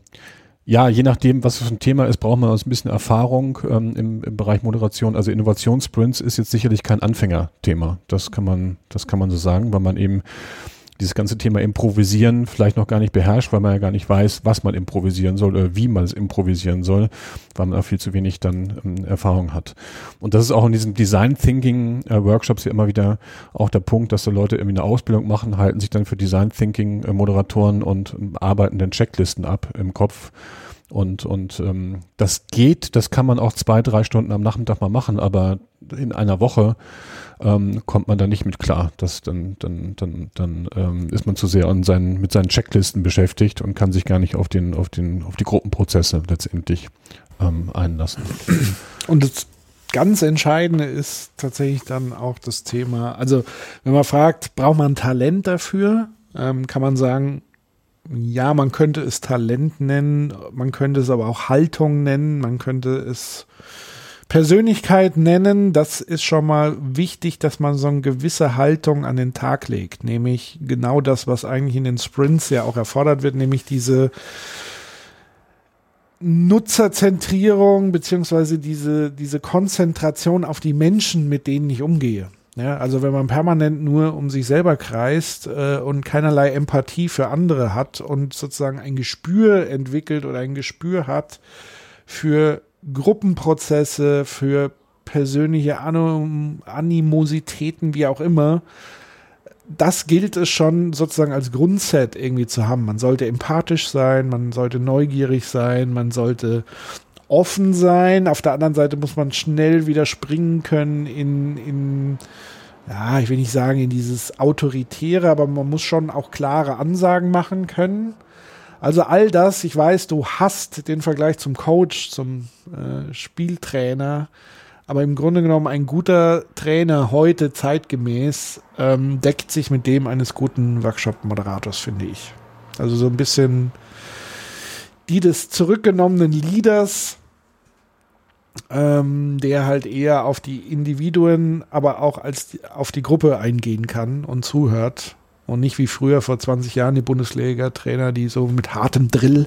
S4: ja, je nachdem, was für ein Thema ist, braucht man ein bisschen Erfahrung ähm, im, im Bereich Moderation. Also Innovationssprints ist jetzt sicherlich kein Anfängerthema. Das kann man, das kann man so sagen, weil man eben dieses ganze Thema Improvisieren vielleicht noch gar nicht beherrscht, weil man ja gar nicht weiß, was man improvisieren soll oder wie man es improvisieren soll, weil man auch viel zu wenig dann ähm, Erfahrung hat. Und das ist auch in diesen Design Thinking äh, Workshops ja immer wieder auch der Punkt, dass so Leute irgendwie eine Ausbildung machen, halten sich dann für Design Thinking äh, Moderatoren und ähm, arbeiten dann Checklisten ab im Kopf Und, und ähm, das geht, das kann man auch zwei, drei Stunden am Nachmittag mal machen, aber in einer Woche ähm, kommt man da nicht mit klar. Das, dann dann, dann, dann ähm, ist man zu sehr an seinen, mit seinen Checklisten beschäftigt und kann sich gar nicht auf, den, auf, den, auf die Gruppenprozesse letztendlich ähm, einlassen.
S2: Und das ganz Entscheidende ist tatsächlich dann auch das Thema, also wenn man fragt, braucht man Talent dafür, ähm, kann man sagen, ja, man könnte es Talent nennen, man könnte es aber auch Haltung nennen, man könnte es Persönlichkeit nennen. Das ist schon mal wichtig, dass man so eine gewisse Haltung an den Tag legt, nämlich genau das, was eigentlich in den Sprints ja auch erfordert wird, nämlich diese Nutzerzentrierung beziehungsweise diese, diese Konzentration auf die Menschen, mit denen ich umgehe. Ja, also wenn man permanent nur um sich selber kreist äh, und keinerlei Empathie für andere hat und sozusagen ein Gespür entwickelt oder ein Gespür hat für Gruppenprozesse, für persönliche Anim Animositäten, wie auch immer, das gilt es schon sozusagen als Grundset irgendwie zu haben. Man sollte empathisch sein, man sollte neugierig sein, man sollte offen sein. Auf der anderen Seite muss man schnell wieder springen können in, in ja, ich will nicht sagen in dieses Autoritäre, aber man muss schon auch klare Ansagen machen können. Also all das, ich weiß, du hast den Vergleich zum Coach, zum äh, Spieltrainer, aber im Grunde genommen ein guter Trainer heute zeitgemäß ähm, deckt sich mit dem eines guten Workshop-Moderators, finde ich. Also so ein bisschen die des zurückgenommenen Leaders, ähm, der halt eher auf die Individuen, aber auch als die, auf die Gruppe eingehen kann und zuhört. Und nicht wie früher vor 20 Jahren die Bundesliga-Trainer, die so mit hartem Drill.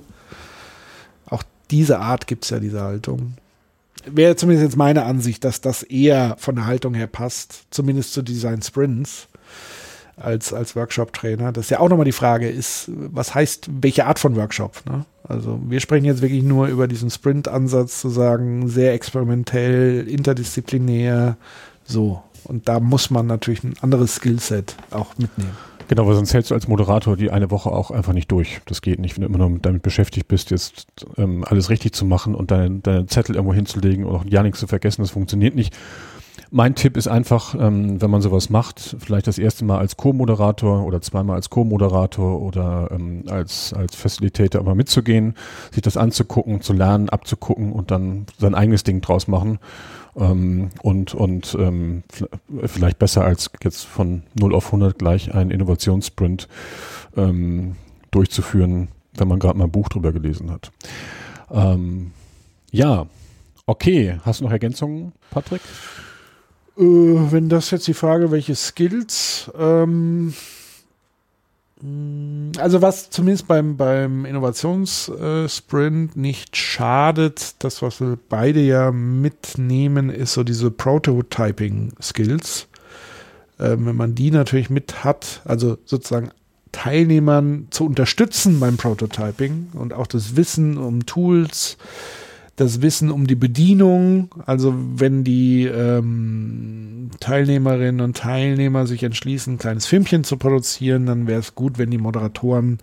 S2: Auch diese Art gibt es ja, diese Haltung. Wäre zumindest jetzt meine Ansicht, dass das eher von der Haltung her passt, zumindest zu Design Sprints als, als Workshop-Trainer. Das ist ja auch nochmal die Frage, ist, was heißt, welche Art von Workshop? Ne? Also wir sprechen jetzt wirklich nur über diesen Sprint-Ansatz zu sagen, sehr experimentell, interdisziplinär, so. Und da muss man natürlich ein anderes Skillset auch mitnehmen.
S4: Genau, weil sonst hältst du als Moderator die eine Woche auch einfach nicht durch. Das geht nicht, wenn du immer noch damit beschäftigt bist, jetzt ähm, alles richtig zu machen und deine, deine Zettel irgendwo hinzulegen und auch ja nichts zu vergessen. Das funktioniert nicht. Mein Tipp ist einfach, ähm, wenn man sowas macht, vielleicht das erste Mal als Co-Moderator oder zweimal als Co-Moderator oder ähm, als, als Facilitator aber mitzugehen, sich das anzugucken, zu lernen, abzugucken und dann sein eigenes Ding draus machen. Ähm, und und vielleicht besser als jetzt von 0 auf 100 gleich einen Innovationssprint durchzuführen, wenn man gerade mal ein Buch drüber gelesen hat. Ja, okay. Hast du noch Ergänzungen, Patrick?
S2: Äh, wenn das jetzt die Frage, welche Skills, ähm, mm, also was zumindest beim, beim Innovationssprint nicht schadet, das, was wir beide ja mitnehmen, ist so diese Prototyping-Skills. Ähm, wenn man die natürlich mit hat, also sozusagen Teilnehmern zu unterstützen beim Prototyping und auch das Wissen um Tools, das Wissen um die Bedienung. Also wenn die ähm, Teilnehmerinnen und Teilnehmer sich entschließen, ein kleines Filmchen zu produzieren, dann wäre es gut, wenn die Moderatoren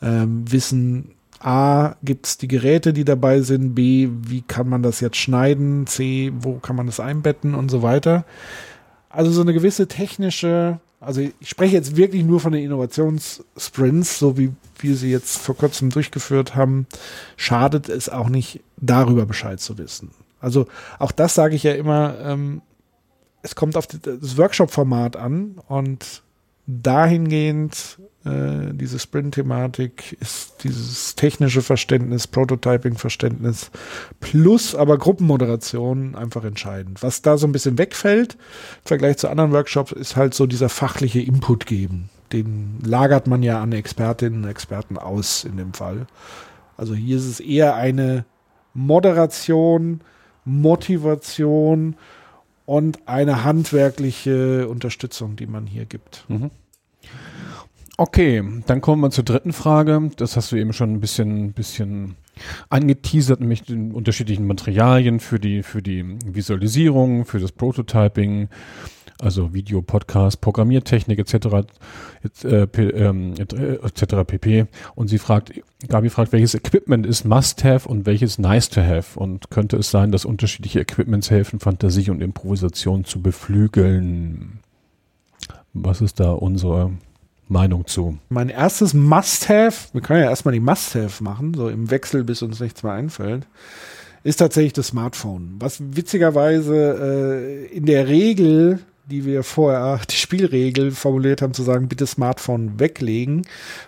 S2: ähm, wissen, A, gibt es die Geräte, die dabei sind, B, wie kann man das jetzt schneiden, C, wo kann man das einbetten und so weiter. Also so eine gewisse technische also ich spreche jetzt wirklich nur von den Innovationssprints, so wie wir sie jetzt vor kurzem durchgeführt haben, schadet es auch nicht, darüber Bescheid zu wissen. Also auch das sage ich ja immer, ähm, es kommt auf das Workshop-Format an und dahingehend äh, diese Sprint-Thematik ist dieses technische Verständnis, Prototyping-Verständnis plus aber Gruppenmoderation einfach entscheidend. Was da so ein bisschen wegfällt im Vergleich zu anderen Workshops ist halt so dieser fachliche Input geben. Den lagert man ja an Expertinnen und Experten aus in dem Fall. Also hier ist es eher eine Moderation, Motivation und eine handwerkliche Unterstützung, die man hier gibt. Mhm.
S4: Okay, dann kommen wir zur dritten Frage. Das hast du eben schon ein bisschen, bisschen angeteasert, nämlich den unterschiedlichen Materialien für die, für die Visualisierung, für das Prototyping. Also Video, Podcast, Programmiertechnik etc. Äh, ähm, etc. pp. Und sie fragt, Gabi fragt, welches Equipment ist Must-Have und welches Nice-to-Have? Und könnte es sein, dass unterschiedliche Equipments helfen, Fantasie und Improvisation zu beflügeln? Was ist da unsere Meinung zu?
S2: Mein erstes Must-Have, wir können ja erstmal die Must-Have machen, so im Wechsel, bis uns nichts mehr einfällt, ist tatsächlich das Smartphone. Was witzigerweise äh, in der Regel, die wir vorher, die Spielregel formuliert haben, zu sagen, bitte Smartphone weglegen,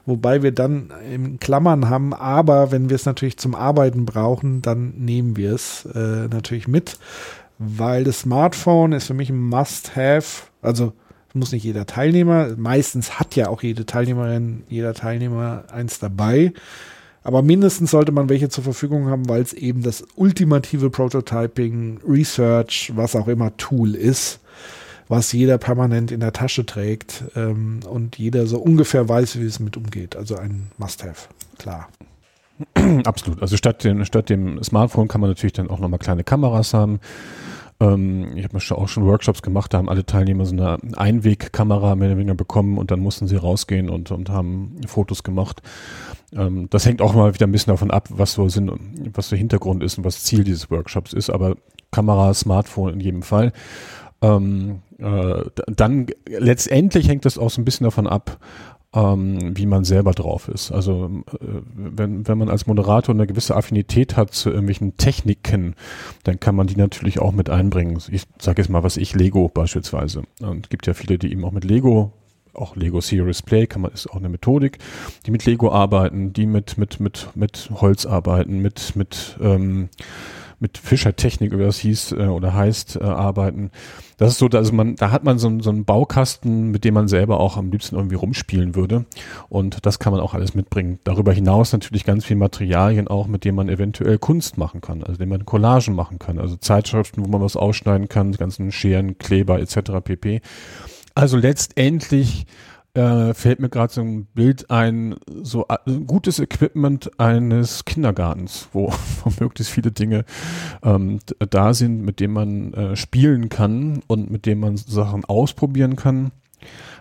S2: wobei wir dann in Klammern haben, aber wenn wir es natürlich zum Arbeiten brauchen, dann nehmen wir es äh, natürlich mit, weil das Smartphone ist für mich ein Must-Have, also muss nicht jeder Teilnehmer. Meistens hat ja auch jede Teilnehmerin, jeder Teilnehmer eins dabei. Aber mindestens sollte man welche zur Verfügung haben, weil es eben das ultimative Prototyping, Research, was auch immer Tool ist, was jeder permanent in der Tasche trägt ähm, und jeder so ungefähr weiß, wie es mit umgeht. Also ein Must-Have, klar. (clears throat)
S4: Absolut. Also statt dem, statt dem Smartphone kann man natürlich dann auch nochmal kleine Kameras haben. Ähm, ich habe auch schon Workshops gemacht, da haben alle Teilnehmer so eine Einwegkamera mehr oder weniger bekommen und dann mussten sie rausgehen und, und haben Fotos gemacht. Ähm, das hängt auch mal wieder ein bisschen davon ab, was so Sinn, was so Hintergrund ist und was Ziel dieses Workshops ist, aber Kamera, Smartphone in jedem Fall. Ähm, äh, dann letztendlich hängt das auch so ein bisschen davon ab, ähm, wie man selber drauf ist. Also äh, wenn, wenn man als Moderator eine gewisse Affinität hat zu irgendwelchen Techniken, dann kann man die natürlich auch mit einbringen. Ich sage jetzt mal, was ich, Lego beispielsweise. Und es gibt ja viele, die eben auch mit Lego auch Lego Serious Play kann man, ist auch eine Methodik, die mit Lego arbeiten, die mit, mit, mit, mit Holz arbeiten, mit, mit, ähm, mit Fischertechnik, wie das hieß äh, oder heißt, äh, arbeiten. Das ist so, also man, da hat man so, so einen Baukasten, mit dem man selber auch am liebsten irgendwie rumspielen würde. Und das kann man auch alles mitbringen. Darüber hinaus natürlich ganz viel Materialien auch, mit denen man eventuell Kunst machen kann, also dem man Collagen machen kann, also Zeitschriften, wo man was ausschneiden kann, ganzen Scheren, Kleber etc. pp. Also letztendlich äh, fällt mir gerade so ein Bild ein, so äh, gutes Equipment eines Kindergartens, wo, (laughs) wo möglichst viele Dinge ähm, da sind, mit denen man äh, spielen kann und mit denen man Sachen ausprobieren kann.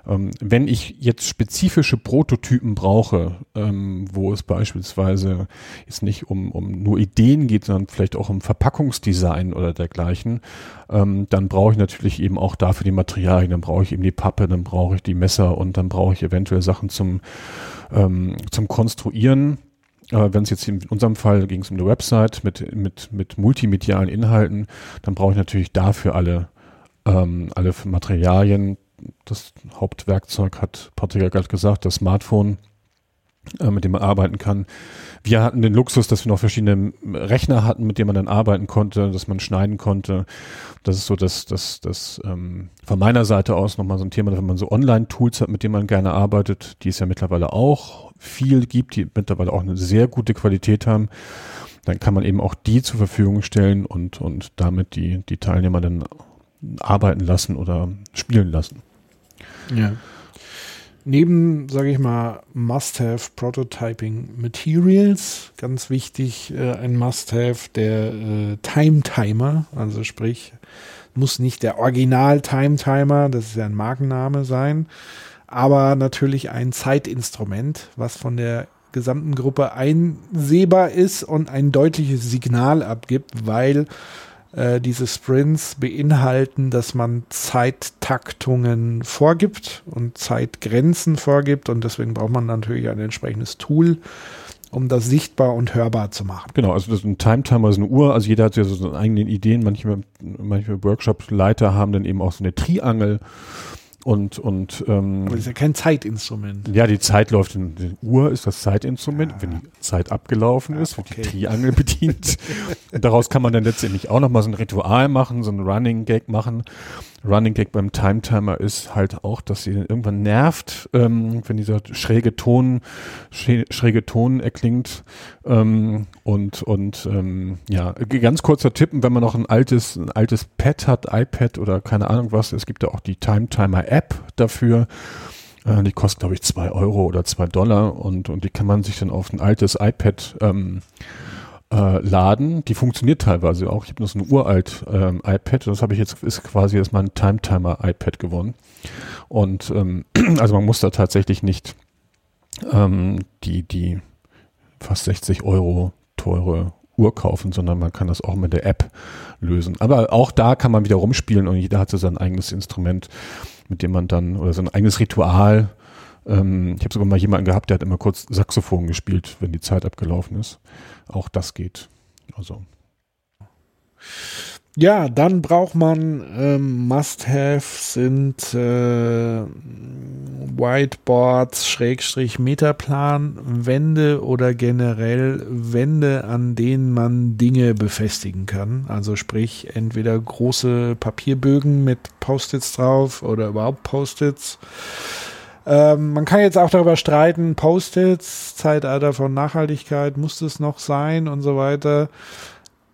S4: Ähm, wenn ich jetzt spezifische Prototypen brauche, ähm, wo es beispielsweise jetzt nicht um, um nur Ideen geht, sondern vielleicht auch um Verpackungsdesign oder dergleichen, ähm, dann brauche ich natürlich eben auch dafür die Materialien, dann brauche ich eben die Pappe, dann brauche ich die Messer und dann brauche ich eventuell Sachen zum, ähm, zum Konstruieren. Äh, Wenn es jetzt in unserem Fall ging es um eine Website mit, mit, mit multimedialen Inhalten, dann brauche ich natürlich dafür alle, ähm, alle Materialien, das Hauptwerkzeug hat Patrick ja gerade gesagt, das Smartphone, äh, mit dem man arbeiten kann. Wir hatten den Luxus, dass wir noch verschiedene Rechner hatten, mit denen man dann arbeiten konnte, dass man schneiden konnte. Das ist so das, das, das ähm, von meiner Seite aus nochmal so ein Thema, wenn man so Online-Tools hat, mit denen man gerne arbeitet, die es ja mittlerweile auch viel gibt, die mittlerweile auch eine sehr gute Qualität haben, dann kann man eben auch die zur Verfügung stellen und, und damit die, die Teilnehmer dann arbeiten lassen oder spielen lassen.
S2: Ja. Neben, sage ich mal, Must-Have Prototyping Materials, ganz wichtig, äh, ein Must-Have der äh, Time-Timer, also sprich, muss nicht der Original-Time-Timer, das ist ja ein Markenname sein, aber natürlich ein Zeitinstrument, was von der gesamten Gruppe einsehbar ist und ein deutliches Signal abgibt, weil äh, diese Sprints beinhalten, dass man Zeittaktungen vorgibt und Zeitgrenzen vorgibt und deswegen braucht man natürlich ein entsprechendes Tool, um das sichtbar und hörbar zu machen.
S4: Genau, also das ist ein Time-Timer, ist eine Uhr, also jeder hat ja so seine eigenen Ideen, manche, manche Workshop-Leiter haben dann eben auch so eine Triangel und, und ähm,
S2: Aber das ist ja kein Zeitinstrument.
S4: Ja, die Zeit läuft in die Uhr, ist das Zeitinstrument. Ja. Wenn die Zeit abgelaufen ist, wird okay. die Triangel (laughs) bedient. und daraus kann man dann letztendlich auch nochmal so ein Ritual machen, so ein Running Gag machen. Running Gag beim Time Timer ist halt auch, dass sie irgendwann nervt, ähm, wenn dieser schräge Ton, schräge Ton erklingt. Ähm, und und ähm, ja, ganz kurzer Tipp, wenn man noch ein altes, ein altes Pad hat, iPad oder keine Ahnung was, es gibt ja auch die Time Timer App dafür. Äh, die kostet, glaube ich, zwei Euro oder zwei Dollar und, und die kann man sich dann auf ein altes iPad ähm, äh, laden. Die funktioniert teilweise auch. Ich habe noch so ein uralt ähm, iPad. Das habe ich jetzt, ist quasi jetzt mein Time-Timer-iPad geworden. Und ähm, (clears throat) also man muss da tatsächlich nicht ähm, die, die fast 60 Euro teure Uhr kaufen, sondern man kann das auch mit der App lösen. Aber auch da kann man wieder rumspielen und jeder hat so sein eigenes Instrument, mit dem man dann, oder sein eigenes Ritual. Ähm, ich habe sogar mal jemanden gehabt, der hat immer kurz Saxophon gespielt, wenn die Zeit abgelaufen ist. Auch das geht. Also.
S2: Ja, dann braucht man ähm, Must-Have sind äh, Whiteboards, Schrägstrich Metaplan, Wände oder generell Wände, an denen man Dinge befestigen kann. Also sprich entweder große Papierbögen mit Post-its drauf oder überhaupt Post-its. Ähm, man kann jetzt auch darüber streiten, Post-its, Zeitalter von Nachhaltigkeit, muss es noch sein und so weiter.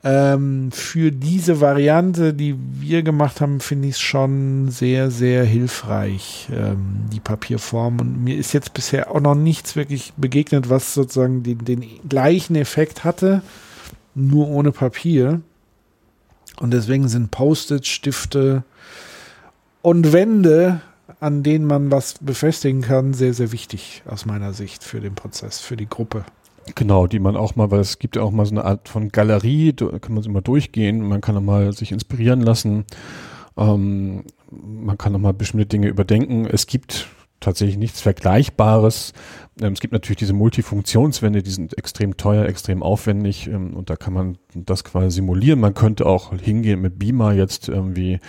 S2: Ähm, für diese Variante, die wir gemacht haben, finde ich es schon sehr, sehr hilfreich, ähm, die Papierform. Und mir ist jetzt bisher auch noch nichts wirklich begegnet, was sozusagen den, den gleichen Effekt hatte, nur ohne Papier. Und deswegen sind Post-it, Stifte und Wände, an denen man was befestigen kann, sehr, sehr wichtig aus meiner Sicht für den Prozess, für die Gruppe.
S4: Genau, die man auch mal, weil es gibt ja auch mal so eine Art von Galerie, da kann man mal durchgehen, man kann auch mal sich inspirieren lassen, ähm, man kann auch mal bestimmte Dinge überdenken. Es gibt tatsächlich nichts Vergleichbares. Ähm, es gibt natürlich diese Multifunktionswände, die sind extrem teuer, extrem aufwendig ähm, und da kann man das quasi simulieren. Man könnte auch hingehen mit Beamer jetzt irgendwie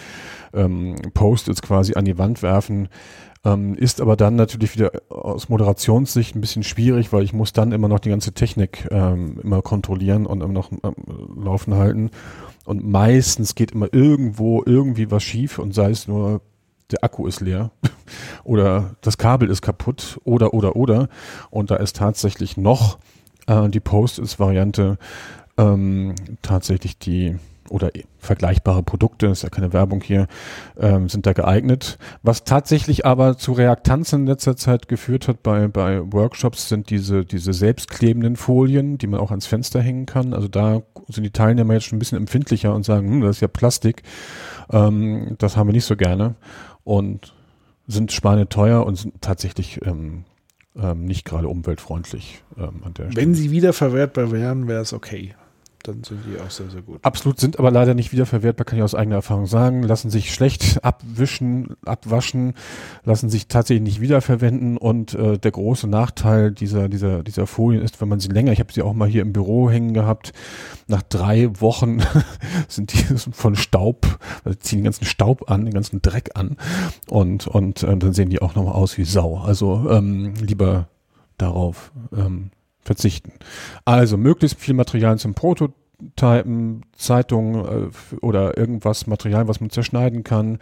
S4: ähm, Post-its quasi an die Wand werfen. Ähm, ist aber dann natürlich wieder aus Moderationssicht ein bisschen schwierig, weil ich muss dann immer noch die ganze Technik ähm, immer kontrollieren und immer noch ähm, laufen halten. Und meistens geht immer irgendwo irgendwie was schief und sei es nur der Akku ist leer (laughs) oder das Kabel ist kaputt oder oder oder. Und da ist tatsächlich noch äh, die Post-its-Variante ähm, tatsächlich die oder vergleichbare Produkte, ist ja keine Werbung hier, ähm, sind da geeignet. Was tatsächlich aber zu Reaktanz in letzter Zeit geführt hat bei, bei Workshops, sind diese, diese selbstklebenden Folien, die man auch ans Fenster hängen kann. Also da sind die Teilnehmer jetzt schon ein bisschen empfindlicher und sagen, hm, das ist ja Plastik, ähm, das haben wir nicht so gerne und sind teuer und sind tatsächlich ähm, ähm, nicht gerade umweltfreundlich
S2: ähm, an der Stelle. Wenn sie wiederverwertbar wären, wäre es okay dann sind die auch sehr, sehr gut.
S4: Absolut, sind aber leider nicht wiederverwertbar, kann ich aus eigener Erfahrung sagen. Lassen sich schlecht (laughs) abwischen, abwaschen, lassen sich tatsächlich nicht wiederverwenden und äh, der große Nachteil dieser, dieser, dieser Folien ist, wenn man sie länger, ich habe sie auch mal hier im Büro hängen gehabt, nach drei Wochen (laughs) sind die (laughs) von Staub, also ziehen den ganzen Staub an, den ganzen Dreck an und, und äh, dann sehen die auch nochmal aus wie Sau. Also ähm, lieber darauf ähm, verzichten. Also möglichst viel Material zum Prototypen, Zeitungen äh, oder irgendwas, Material, was man zerschneiden kann,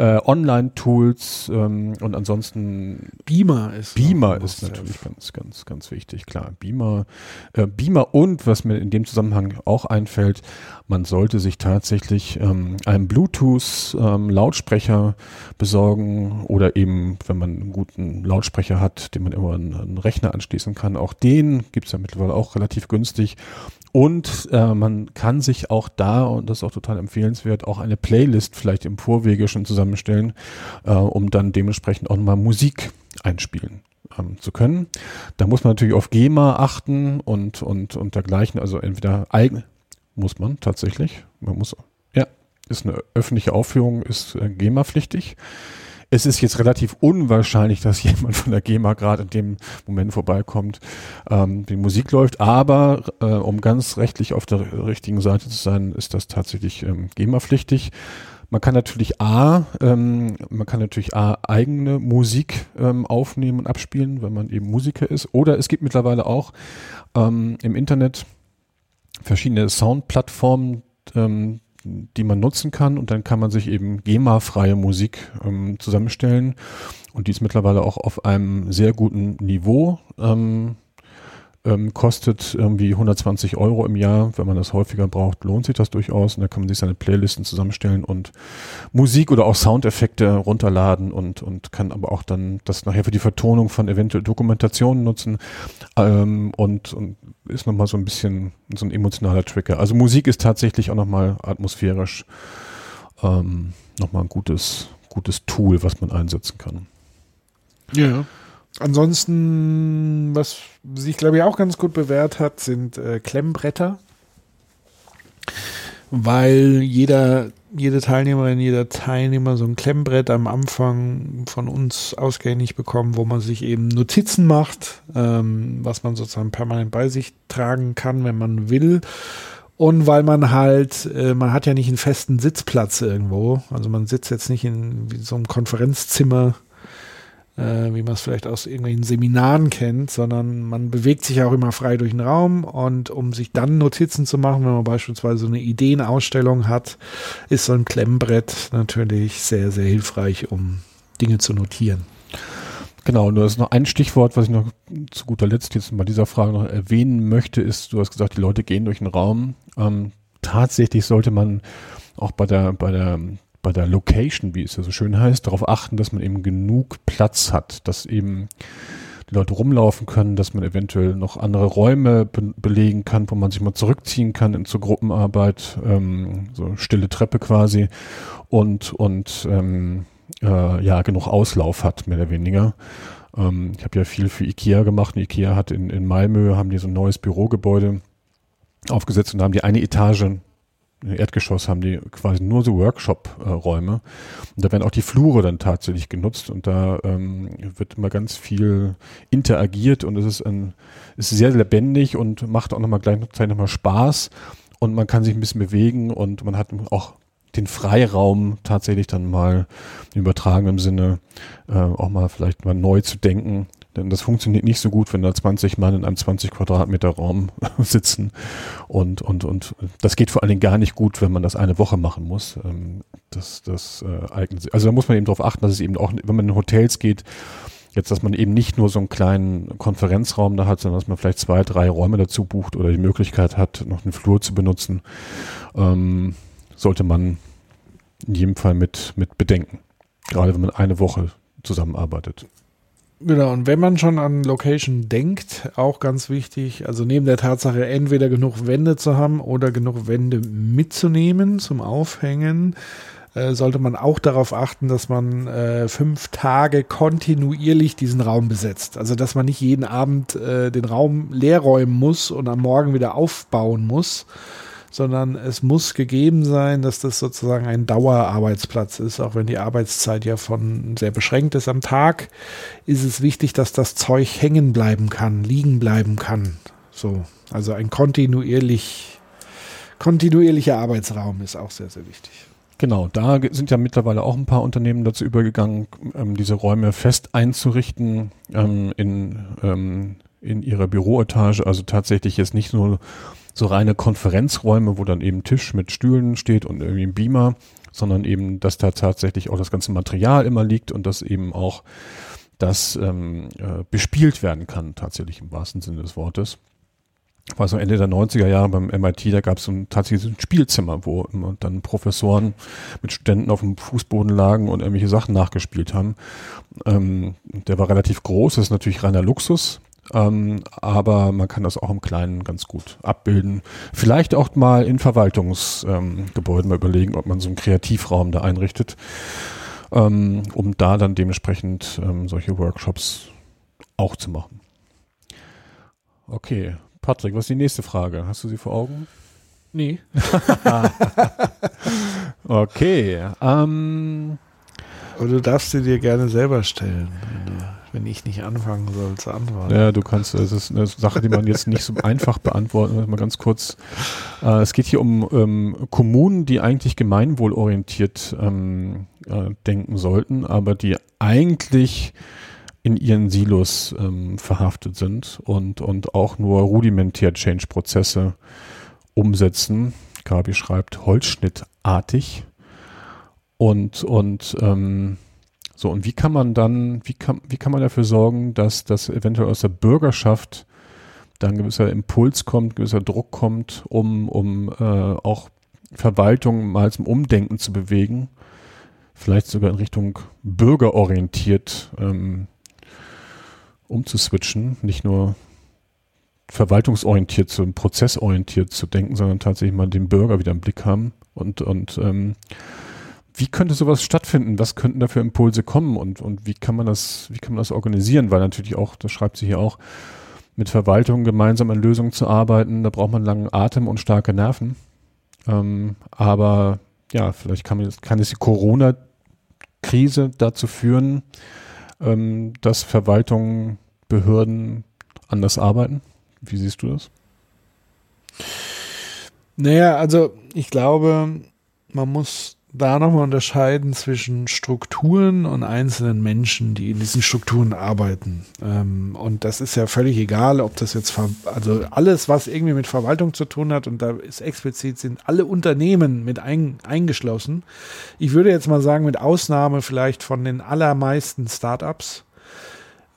S4: äh, Online-Tools ähm, und ansonsten
S2: Beamer ist
S4: Beamer ist natürlich ganz, ganz, ganz wichtig, klar. Beamer, äh, Beamer und was mir in dem Zusammenhang auch einfällt, man sollte sich tatsächlich ähm, einen Bluetooth-Lautsprecher ähm, besorgen oder eben, wenn man einen guten Lautsprecher hat, den man immer an einen Rechner anschließen kann, auch den gibt es ja mittlerweile auch relativ günstig. Und äh, man kann sich auch da, und das ist auch total empfehlenswert, auch eine Playlist vielleicht im Vorwege schon zusammenstellen, äh, um dann dementsprechend auch nochmal Musik einspielen ähm, zu können. Da muss man natürlich auf GEMA achten und, und, und dergleichen, also entweder eigen, muss man tatsächlich. Man muss, ja, ist eine öffentliche Aufführung, ist äh, GEMA-pflichtig. Es ist jetzt relativ unwahrscheinlich, dass (laughs) jemand von der GEMA gerade in dem Moment vorbeikommt, ähm, die Musik läuft, aber äh, um ganz rechtlich auf der richtigen Seite zu sein, ist das tatsächlich ähm, GEMA-pflichtig. Man kann natürlich A, ähm, man kann natürlich A eigene Musik ähm, aufnehmen und abspielen, wenn man eben Musiker ist. Oder es gibt mittlerweile auch ähm, im Internet verschiedene Soundplattformen, ähm, die man nutzen kann und dann kann man sich eben GEMA-freie Musik ähm, zusammenstellen und die ist mittlerweile auch auf einem sehr guten Niveau. Ähm, ähm, kostet irgendwie 120 Euro im Jahr. Wenn man das häufiger braucht, lohnt sich das durchaus. Und da kann man sich seine Playlisten zusammenstellen und Musik oder auch Soundeffekte runterladen und, und kann aber auch dann das nachher für die Vertonung von eventuell Dokumentationen nutzen ähm, und, und ist nochmal so ein bisschen so ein emotionaler Trigger. Also Musik ist tatsächlich auch nochmal atmosphärisch ähm, nochmal ein gutes, gutes Tool, was man einsetzen kann.
S2: Ja. Ansonsten, was sich, glaube ich, auch ganz gut bewährt hat, sind äh, Klemmbretter. Weil jeder, jede Teilnehmerin, jeder Teilnehmer so ein Klemmbrett am Anfang von uns ausgängig bekommen, wo man sich eben Notizen macht, ähm, was man sozusagen permanent bei sich tragen kann, wenn man will. Und weil man halt, äh, man hat ja nicht einen festen Sitzplatz irgendwo. Also man sitzt jetzt nicht in so einem Konferenzzimmer äh, wie man es vielleicht aus irgendwelchen Seminaren kennt, sondern man bewegt sich auch immer frei durch den Raum und um sich dann Notizen zu machen, wenn man beispielsweise so eine Ideenausstellung hat, ist so ein Klemmbrett natürlich sehr, sehr hilfreich, um Dinge zu notieren.
S4: Genau, und du hast noch ein Stichwort, was ich noch zu guter Letzt jetzt bei dieser Frage noch erwähnen möchte, ist, du hast gesagt, die Leute gehen durch den Raum. Ähm, tatsächlich sollte man auch bei der, bei der bei der Location, wie es ja so schön heißt, darauf achten, dass man eben genug Platz hat, dass eben die Leute rumlaufen können, dass man eventuell noch andere Räume be belegen kann, wo man sich mal zurückziehen kann in zur Gruppenarbeit, ähm, so stille Treppe quasi und und ähm, äh, ja genug Auslauf hat mehr oder weniger. Ähm, ich habe ja viel für Ikea gemacht. Und Ikea hat in, in Malmö haben die so ein neues Bürogebäude aufgesetzt und haben die eine Etage Erdgeschoss haben die quasi nur so Workshop-Räume. Und da werden auch die Flure dann tatsächlich genutzt und da ähm, wird immer ganz viel interagiert und es ist, ein, ist sehr lebendig und macht auch nochmal gleichzeitig nochmal Spaß und man kann sich ein bisschen bewegen und man hat auch den Freiraum tatsächlich dann mal im übertragenen Sinne äh, auch mal vielleicht mal neu zu denken denn das funktioniert nicht so gut, wenn da 20 Mann in einem 20 Quadratmeter Raum (laughs) sitzen. Und, und, und das geht vor allen Dingen gar nicht gut, wenn man das eine Woche machen muss. Ähm, das, das äh, eignet sich. Also da muss man eben darauf achten, dass es eben auch, wenn man in Hotels geht, jetzt, dass man eben nicht nur so einen kleinen Konferenzraum da hat, sondern dass man vielleicht zwei, drei Räume dazu bucht oder die Möglichkeit hat, noch einen Flur zu benutzen, ähm, sollte man in jedem Fall mit, mit bedenken. Gerade wenn man eine Woche zusammenarbeitet.
S2: Genau, und wenn man schon an Location denkt, auch ganz wichtig, also neben der Tatsache, entweder genug Wände zu haben oder genug Wände mitzunehmen zum Aufhängen, äh, sollte man auch darauf achten, dass man äh, fünf Tage kontinuierlich diesen Raum besetzt. Also dass man nicht jeden Abend äh, den Raum leer räumen muss und am Morgen wieder aufbauen muss, sondern es muss gegeben sein, dass das sozusagen ein Dauerarbeitsplatz ist, auch wenn die Arbeitszeit ja von sehr beschränkt ist am Tag, ist es wichtig, dass das Zeug hängen bleiben kann, liegen bleiben kann. So, also ein kontinuierlich kontinuierlicher Arbeitsraum ist auch sehr sehr wichtig.
S4: Genau, da sind ja mittlerweile auch ein paar Unternehmen dazu übergegangen, ähm, diese Räume fest einzurichten ähm, in, ähm, in ihrer Büroetage. Also tatsächlich jetzt nicht nur so reine Konferenzräume, wo dann eben Tisch mit Stühlen steht und irgendwie ein Beamer, sondern eben, dass da tatsächlich auch das ganze Material immer liegt und dass eben auch das ähm, äh, bespielt werden kann, tatsächlich im wahrsten Sinne des Wortes. War so Ende der 90er Jahre beim MIT, da gab es ein, tatsächlich ein Spielzimmer, wo immer dann Professoren mit Studenten auf dem Fußboden lagen und irgendwelche Sachen nachgespielt haben. Ähm, der war relativ groß, das ist natürlich reiner Luxus, ähm, aber man kann das auch im Kleinen ganz gut abbilden. Vielleicht auch mal in Verwaltungsgebäuden ähm, mal überlegen, ob man so einen Kreativraum da einrichtet, ähm, um da dann dementsprechend ähm, solche Workshops auch zu machen. Okay, Patrick, was ist die nächste Frage? Hast du sie vor Augen?
S2: Nee. (laughs)
S4: okay. Ähm,
S2: Aber du darfst sie dir gerne selber stellen wenn ich nicht anfangen soll zu antworten.
S4: Ja, du kannst, das ist eine Sache, die man jetzt nicht so einfach beantworten muss. Mal ganz kurz. Äh, es geht hier um ähm, Kommunen, die eigentlich gemeinwohlorientiert ähm, äh, denken sollten, aber die eigentlich in ihren Silos ähm, verhaftet sind und, und auch nur rudimentär Change-Prozesse umsetzen. Gabi schreibt holzschnittartig und, und ähm, so, und wie kann man dann, wie kann, wie kann man dafür sorgen, dass das eventuell aus der Bürgerschaft da ein gewisser Impuls kommt, gewisser Druck kommt, um, um äh, auch Verwaltung mal zum Umdenken zu bewegen, vielleicht sogar in Richtung bürgerorientiert ähm, umzuswitchen, nicht nur verwaltungsorientiert zu, prozessorientiert zu denken, sondern tatsächlich mal den Bürger wieder im Blick haben und, und ähm, wie könnte sowas stattfinden? Was könnten da für Impulse kommen und, und wie kann man das, wie kann man das organisieren? Weil natürlich auch, das schreibt sie hier auch, mit Verwaltung gemeinsam an Lösungen zu arbeiten, da braucht man langen Atem und starke Nerven. Ähm, aber ja, vielleicht kann, man, kann es die Corona-Krise dazu führen, ähm, dass Verwaltungen, Behörden anders arbeiten. Wie siehst du das?
S2: Naja, also ich glaube, man muss da nochmal unterscheiden zwischen Strukturen und einzelnen Menschen, die in diesen Strukturen arbeiten. Ähm, und das ist ja völlig egal, ob das jetzt, also alles, was irgendwie mit Verwaltung zu tun hat, und da ist explizit, sind alle Unternehmen mit ein, eingeschlossen. Ich würde jetzt mal sagen, mit Ausnahme vielleicht von den allermeisten Startups,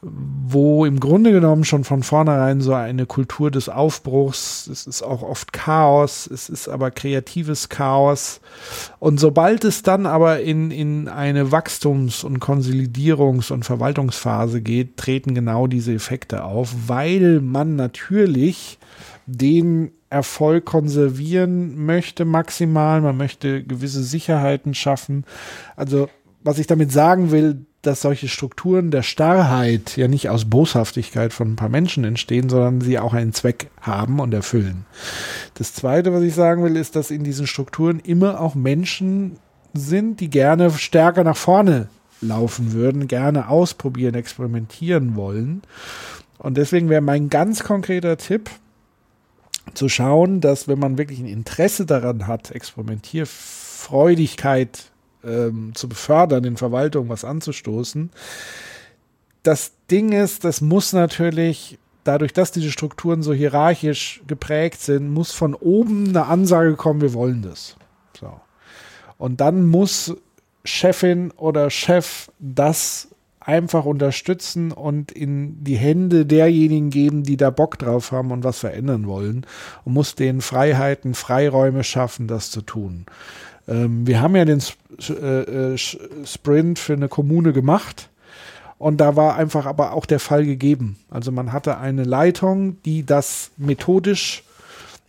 S2: wo im Grunde genommen schon von vornherein so eine Kultur des Aufbruchs, es ist auch oft Chaos, es ist aber kreatives Chaos. Und sobald es dann aber in, in eine Wachstums- und Konsolidierungs- und Verwaltungsphase geht, treten genau diese Effekte auf, weil man natürlich den Erfolg konservieren möchte maximal, man möchte gewisse Sicherheiten schaffen. Also was ich damit sagen will, dass solche Strukturen der Starrheit ja nicht aus Boshaftigkeit von ein paar Menschen entstehen, sondern sie auch einen Zweck haben und erfüllen. Das Zweite, was ich sagen will, ist, dass in diesen Strukturen immer auch Menschen sind, die gerne stärker nach vorne laufen würden, gerne ausprobieren, experimentieren wollen. Und deswegen wäre mein ganz konkreter Tipp, zu schauen, dass wenn man wirklich ein Interesse daran hat, Experimentierfreudigkeit ähm, zu befördern, in Verwaltung was anzustoßen. Das Ding ist, das muss natürlich, dadurch, dass diese Strukturen so hierarchisch geprägt sind, muss von oben eine Ansage kommen, wir wollen das. So. Und dann muss Chefin oder Chef das einfach unterstützen und in die Hände derjenigen geben, die da Bock drauf haben und was verändern wollen und muss denen Freiheiten, Freiräume schaffen, das zu tun. Ähm, wir haben ja den äh, äh, Sprint für eine Kommune gemacht. Und da war einfach aber auch der Fall gegeben. Also man hatte eine Leitung, die das methodisch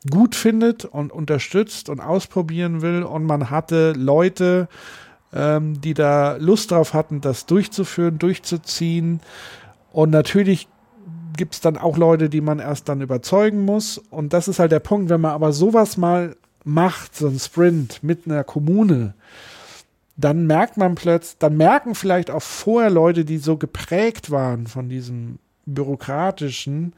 S2: gut findet und unterstützt und ausprobieren will. Und man hatte Leute, ähm, die da Lust drauf hatten, das durchzuführen, durchzuziehen. Und natürlich gibt es dann auch Leute, die man erst dann überzeugen muss. Und das ist halt der Punkt, wenn man aber sowas mal macht, so ein Sprint mit einer Kommune, dann merkt man plötzlich, dann merken vielleicht auch vorher Leute, die so geprägt waren von diesem bürokratischen,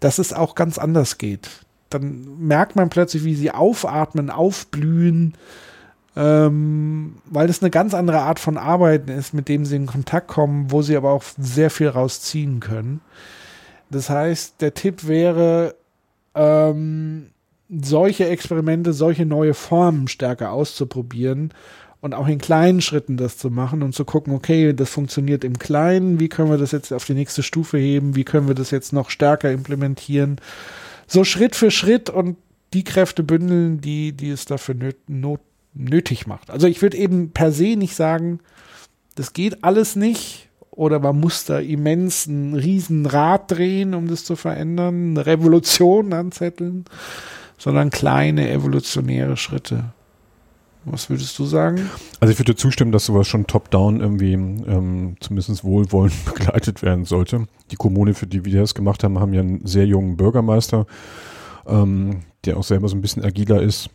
S2: dass es auch ganz anders geht. Dann merkt man plötzlich, wie sie aufatmen, aufblühen, ähm, weil das eine ganz andere Art von Arbeiten ist, mit dem sie in Kontakt kommen, wo sie aber auch sehr viel rausziehen können. Das heißt, der Tipp wäre, ähm, solche Experimente, solche neue Formen stärker auszuprobieren und auch in kleinen Schritten das zu machen und zu gucken, okay, das funktioniert im Kleinen, wie können wir das jetzt auf die nächste Stufe heben, wie können wir das jetzt noch stärker implementieren. So Schritt für Schritt und die Kräfte bündeln, die, die es dafür nöt, not, nötig macht. Also ich würde eben per se nicht sagen, das geht alles nicht oder man muss da immens ein riesen Rad drehen, um das zu verändern, eine Revolution anzetteln sondern kleine evolutionäre Schritte. Was würdest du sagen?
S4: Also ich würde zustimmen, dass sowas schon top-down irgendwie ähm, zumindest wohlwollend (laughs) begleitet werden sollte. Die Kommune, für die wir das gemacht haben, haben ja einen sehr jungen Bürgermeister, ähm, der auch selber so ein bisschen agiler ist.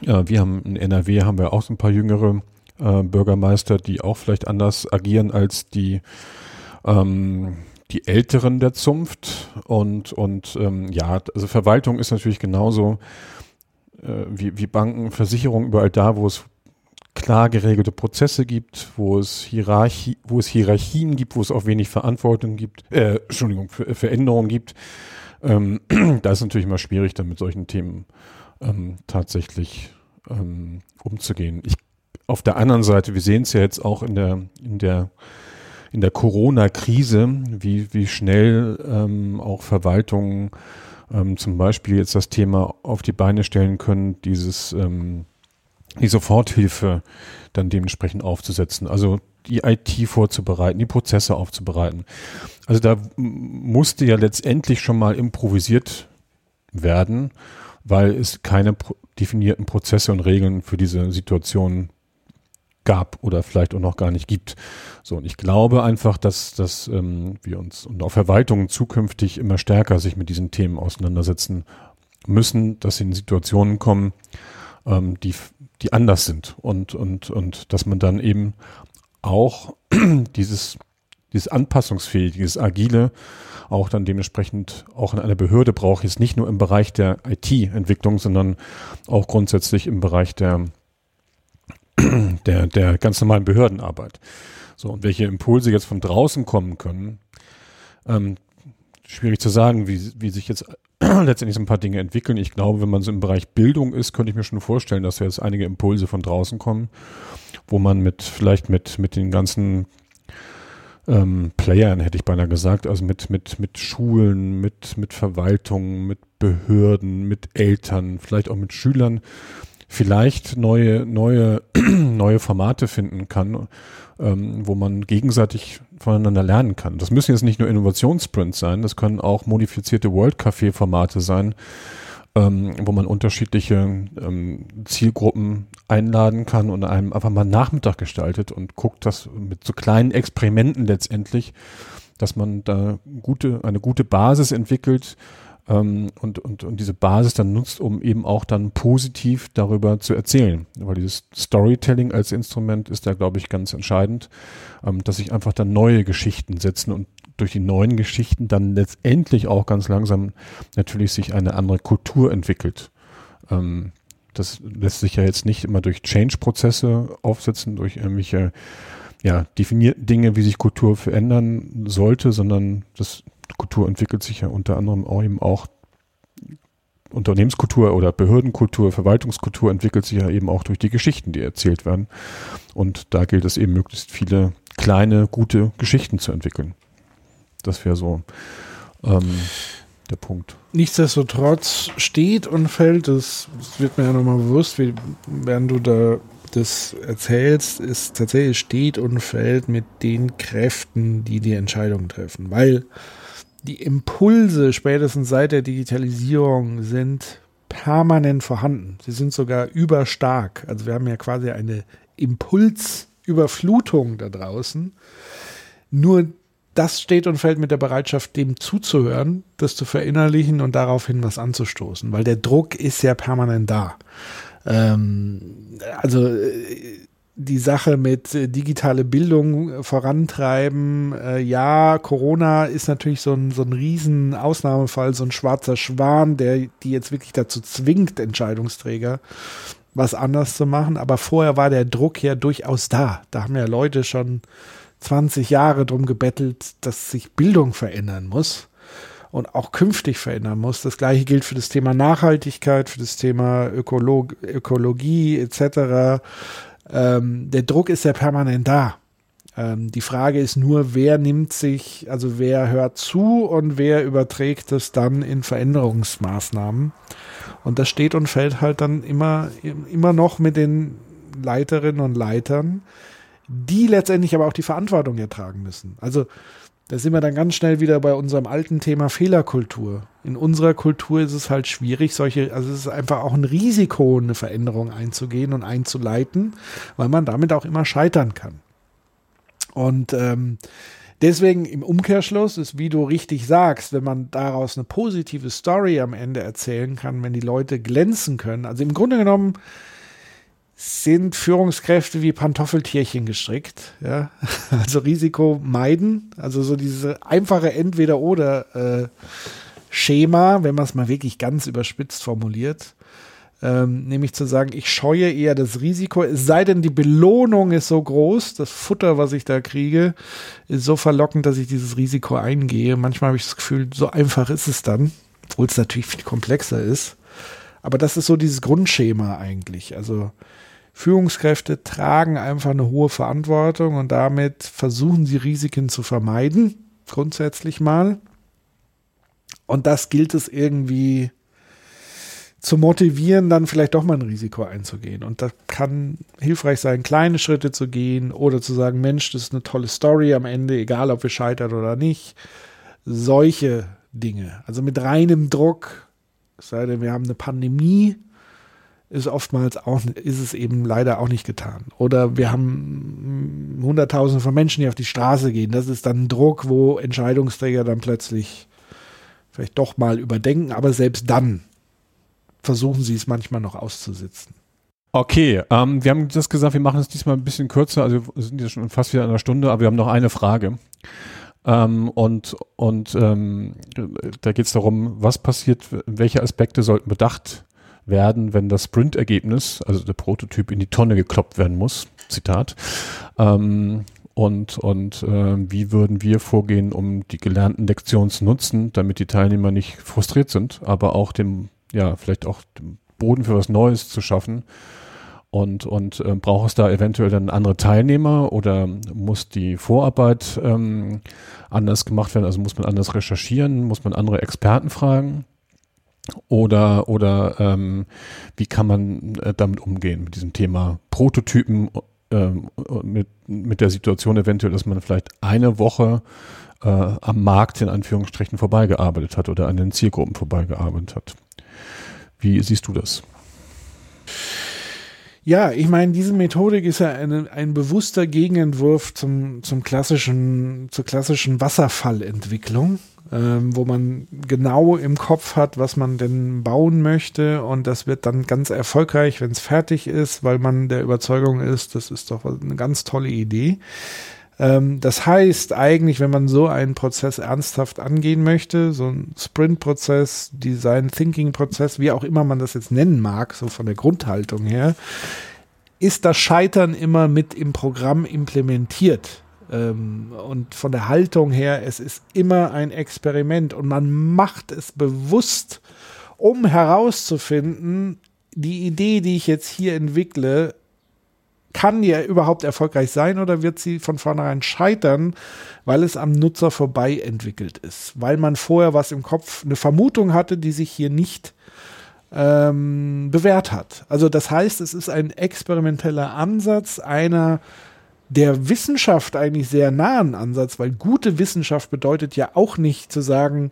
S4: Ja, wir haben in NRW haben wir auch so ein paar jüngere äh, Bürgermeister, die auch vielleicht anders agieren als die ähm, die Älteren der Zunft und, und ähm, ja, also Verwaltung ist natürlich genauso äh, wie, wie Banken, Versicherungen, überall da, wo es klar geregelte Prozesse gibt, wo es Hierarchie, wo es Hierarchien gibt, wo es auch wenig Verantwortung gibt, äh, Entschuldigung, für, Veränderungen gibt. Ähm, (clears throat) da ist natürlich immer schwierig, dann mit solchen Themen ähm, tatsächlich ähm, umzugehen. Ich, auf der anderen Seite, wir sehen es ja jetzt auch in der, in der in der Corona-Krise, wie, wie schnell ähm, auch Verwaltungen ähm, zum Beispiel jetzt das Thema auf die Beine stellen können, dieses ähm, die Soforthilfe dann dementsprechend aufzusetzen. Also die IT vorzubereiten, die Prozesse aufzubereiten. Also da musste ja letztendlich schon mal improvisiert werden, weil es keine definierten Prozesse und Regeln für diese Situation gab oder vielleicht auch noch gar nicht gibt. So, und ich glaube einfach, dass, dass ähm, wir uns und auch Verwaltungen zukünftig immer stärker sich mit diesen Themen auseinandersetzen müssen, dass sie in Situationen kommen, ähm, die, die anders sind und, und, und dass man dann eben auch (clears throat) dieses, dieses anpassungsfähige, dieses agile auch dann dementsprechend auch in einer Behörde braucht, jetzt nicht nur im Bereich der IT-Entwicklung, sondern auch grundsätzlich im Bereich der (clears throat) der, der ganz normalen Behördenarbeit. So, und welche Impulse jetzt von draußen kommen können, ähm, schwierig zu sagen, wie, wie sich jetzt (clears throat) letztendlich so ein paar Dinge entwickeln. Ich glaube, wenn man so im Bereich Bildung ist, könnte ich mir schon vorstellen, dass jetzt einige Impulse von draußen kommen, wo man mit, vielleicht mit, mit den ganzen ähm, Playern, hätte ich beinahe gesagt, also mit, mit, mit Schulen, mit, mit Verwaltungen, mit Behörden, mit Eltern, vielleicht auch mit Schülern, vielleicht neue, neue, (clears throat) neue Formate finden kann, ähm, wo man gegenseitig voneinander lernen kann. Das müssen jetzt nicht nur Innovationssprints sein, das können auch modifizierte World Café Formate sein, ähm, wo man unterschiedliche ähm, Zielgruppen einladen kann und einem einfach mal Nachmittag gestaltet und guckt, dass mit so kleinen Experimenten letztendlich, dass man da gute, eine gute Basis entwickelt, ähm, und, und, und diese Basis dann nutzt, um eben auch dann positiv darüber zu erzählen. Weil dieses Storytelling als Instrument ist da, glaube ich, ganz entscheidend, ähm, dass sich einfach dann neue Geschichten setzen und durch die neuen Geschichten dann letztendlich auch ganz langsam natürlich sich eine andere Kultur entwickelt. Ähm, das lässt sich ja jetzt nicht immer durch Change-Prozesse aufsetzen, durch irgendwelche ja, definierten Dinge, wie sich Kultur verändern sollte, sondern das Kultur entwickelt sich ja unter anderem auch eben auch Unternehmenskultur oder Behördenkultur, Verwaltungskultur entwickelt sich ja eben auch durch die Geschichten, die erzählt werden. Und da gilt es eben möglichst viele kleine, gute Geschichten zu entwickeln. Das wäre so ähm, der Punkt.
S2: Nichtsdestotrotz steht und fällt, das, wird mir ja nochmal bewusst, wie, während du da das erzählst, ist tatsächlich steht und fällt mit den Kräften, die die Entscheidung treffen. Weil die Impulse spätestens seit der Digitalisierung sind permanent vorhanden. Sie sind sogar überstark. Also wir haben ja quasi eine Impulsüberflutung da draußen. Nur das steht und fällt mit der Bereitschaft, dem zuzuhören, das zu verinnerlichen und daraufhin was anzustoßen, weil der Druck ist ja permanent da. Ähm, also äh, die Sache mit äh, digitale Bildung äh, vorantreiben. Äh, ja, Corona ist natürlich so ein, so ein riesen Ausnahmefall, so ein schwarzer Schwan, der die jetzt wirklich dazu zwingt, Entscheidungsträger was anders zu machen. Aber vorher war der Druck ja durchaus da. Da haben ja Leute schon 20 Jahre drum gebettelt, dass sich Bildung verändern muss und auch künftig verändern muss. Das gleiche gilt für das Thema Nachhaltigkeit, für das Thema Ökolog Ökologie etc ähm, der Druck ist ja permanent da. Ähm, die Frage ist nur, wer nimmt sich, also wer hört zu und wer überträgt es dann in Veränderungsmaßnahmen. Und das steht und fällt halt dann immer, immer noch mit den Leiterinnen und Leitern, die letztendlich aber auch die Verantwortung ertragen müssen. Also da sind wir dann ganz schnell wieder bei unserem alten Thema Fehlerkultur. In unserer Kultur ist es halt schwierig, solche, also es ist einfach auch ein Risiko, eine Veränderung einzugehen und einzuleiten, weil man damit auch immer scheitern kann. Und ähm, deswegen im Umkehrschluss ist, wie du richtig sagst, wenn man daraus eine positive Story am Ende erzählen kann, wenn die Leute glänzen können. Also im Grunde genommen sind Führungskräfte wie Pantoffeltierchen gestrickt. Ja? (laughs) Also Risiko meiden, also so diese einfache Entweder-Oder-Schema, wenn man es mal wirklich ganz überspitzt formuliert. Ähm, nämlich zu sagen, ich scheue eher das Risiko, es sei denn, die Belohnung ist so groß, das Futter, was ich da kriege, ist so verlockend, dass ich dieses Risiko eingehe. Manchmal habe ich das Gefühl, so einfach ist es dann, obwohl es natürlich viel komplexer ist. Aber das ist so dieses Grundschema eigentlich. Also Führungskräfte tragen einfach eine hohe Verantwortung und damit versuchen sie Risiken zu vermeiden, grundsätzlich mal. Und das gilt es irgendwie zu motivieren, dann vielleicht doch mal ein Risiko einzugehen. Und das kann hilfreich sein, kleine Schritte zu gehen oder zu sagen, Mensch, das ist eine tolle Story am Ende, egal ob wir scheitern oder nicht. Solche Dinge. Also mit reinem Druck, sei denn, wir haben eine Pandemie, ist oftmals auch, ist es eben leider auch nicht getan. Oder wir haben Hunderttausende von Menschen, die auf die Straße gehen. Das ist dann ein Druck, wo Entscheidungsträger dann plötzlich vielleicht doch mal überdenken, aber selbst dann versuchen sie es manchmal noch auszusitzen.
S4: Okay, ähm, wir haben das gesagt, wir machen es diesmal ein bisschen kürzer, also wir sind jetzt schon fast wieder in einer Stunde, aber wir haben noch eine Frage. Ähm, und und ähm, da geht es darum, was passiert, welche Aspekte sollten bedacht werden, wenn das Sprint-Ergebnis, also der Prototyp, in die Tonne gekloppt werden muss. Zitat. Ähm, und und äh, wie würden wir vorgehen, um die gelernten Lektionen zu nutzen, damit die Teilnehmer nicht frustriert sind, aber auch dem, ja, vielleicht auch dem Boden für was Neues zu schaffen. Und, und äh, braucht es da eventuell dann andere Teilnehmer oder muss die Vorarbeit ähm, anders gemacht werden? Also muss man anders recherchieren? Muss man andere Experten fragen? Oder, oder ähm, wie kann man äh, damit umgehen, mit diesem Thema Prototypen, ähm, mit, mit der Situation eventuell, dass man vielleicht eine Woche äh, am Markt in Anführungsstrichen vorbeigearbeitet hat oder an den Zielgruppen vorbeigearbeitet hat. Wie siehst du das?
S2: Ja, ich meine, diese Methodik ist ja eine, ein bewusster Gegenentwurf zum, zum klassischen, zur klassischen Wasserfallentwicklung ähm, wo man genau im Kopf hat, was man denn bauen möchte und das wird dann ganz erfolgreich, wenn es fertig ist, weil man der Überzeugung ist, das ist doch eine ganz tolle Idee. Ähm, das heißt eigentlich, wenn man so einen Prozess ernsthaft angehen möchte, so ein Sprint-Prozess, Design-Thinking-Prozess, wie auch immer man das jetzt nennen mag, so von der Grundhaltung her, ist das Scheitern immer mit im Programm implementiert. Ähm, und von der Haltung her, es ist immer ein Experiment und man macht es bewusst, um herauszufinden, die Idee, die ich jetzt hier entwickle, kann die überhaupt erfolgreich sein oder wird sie von vornherein scheitern, weil es am Nutzer vorbei entwickelt ist, weil man vorher was im Kopf, eine Vermutung hatte, die sich hier nicht ähm, bewährt hat. Also das heißt, es ist ein experimenteller Ansatz einer der Wissenschaft eigentlich sehr nahen Ansatz, weil gute Wissenschaft bedeutet ja auch nicht zu sagen,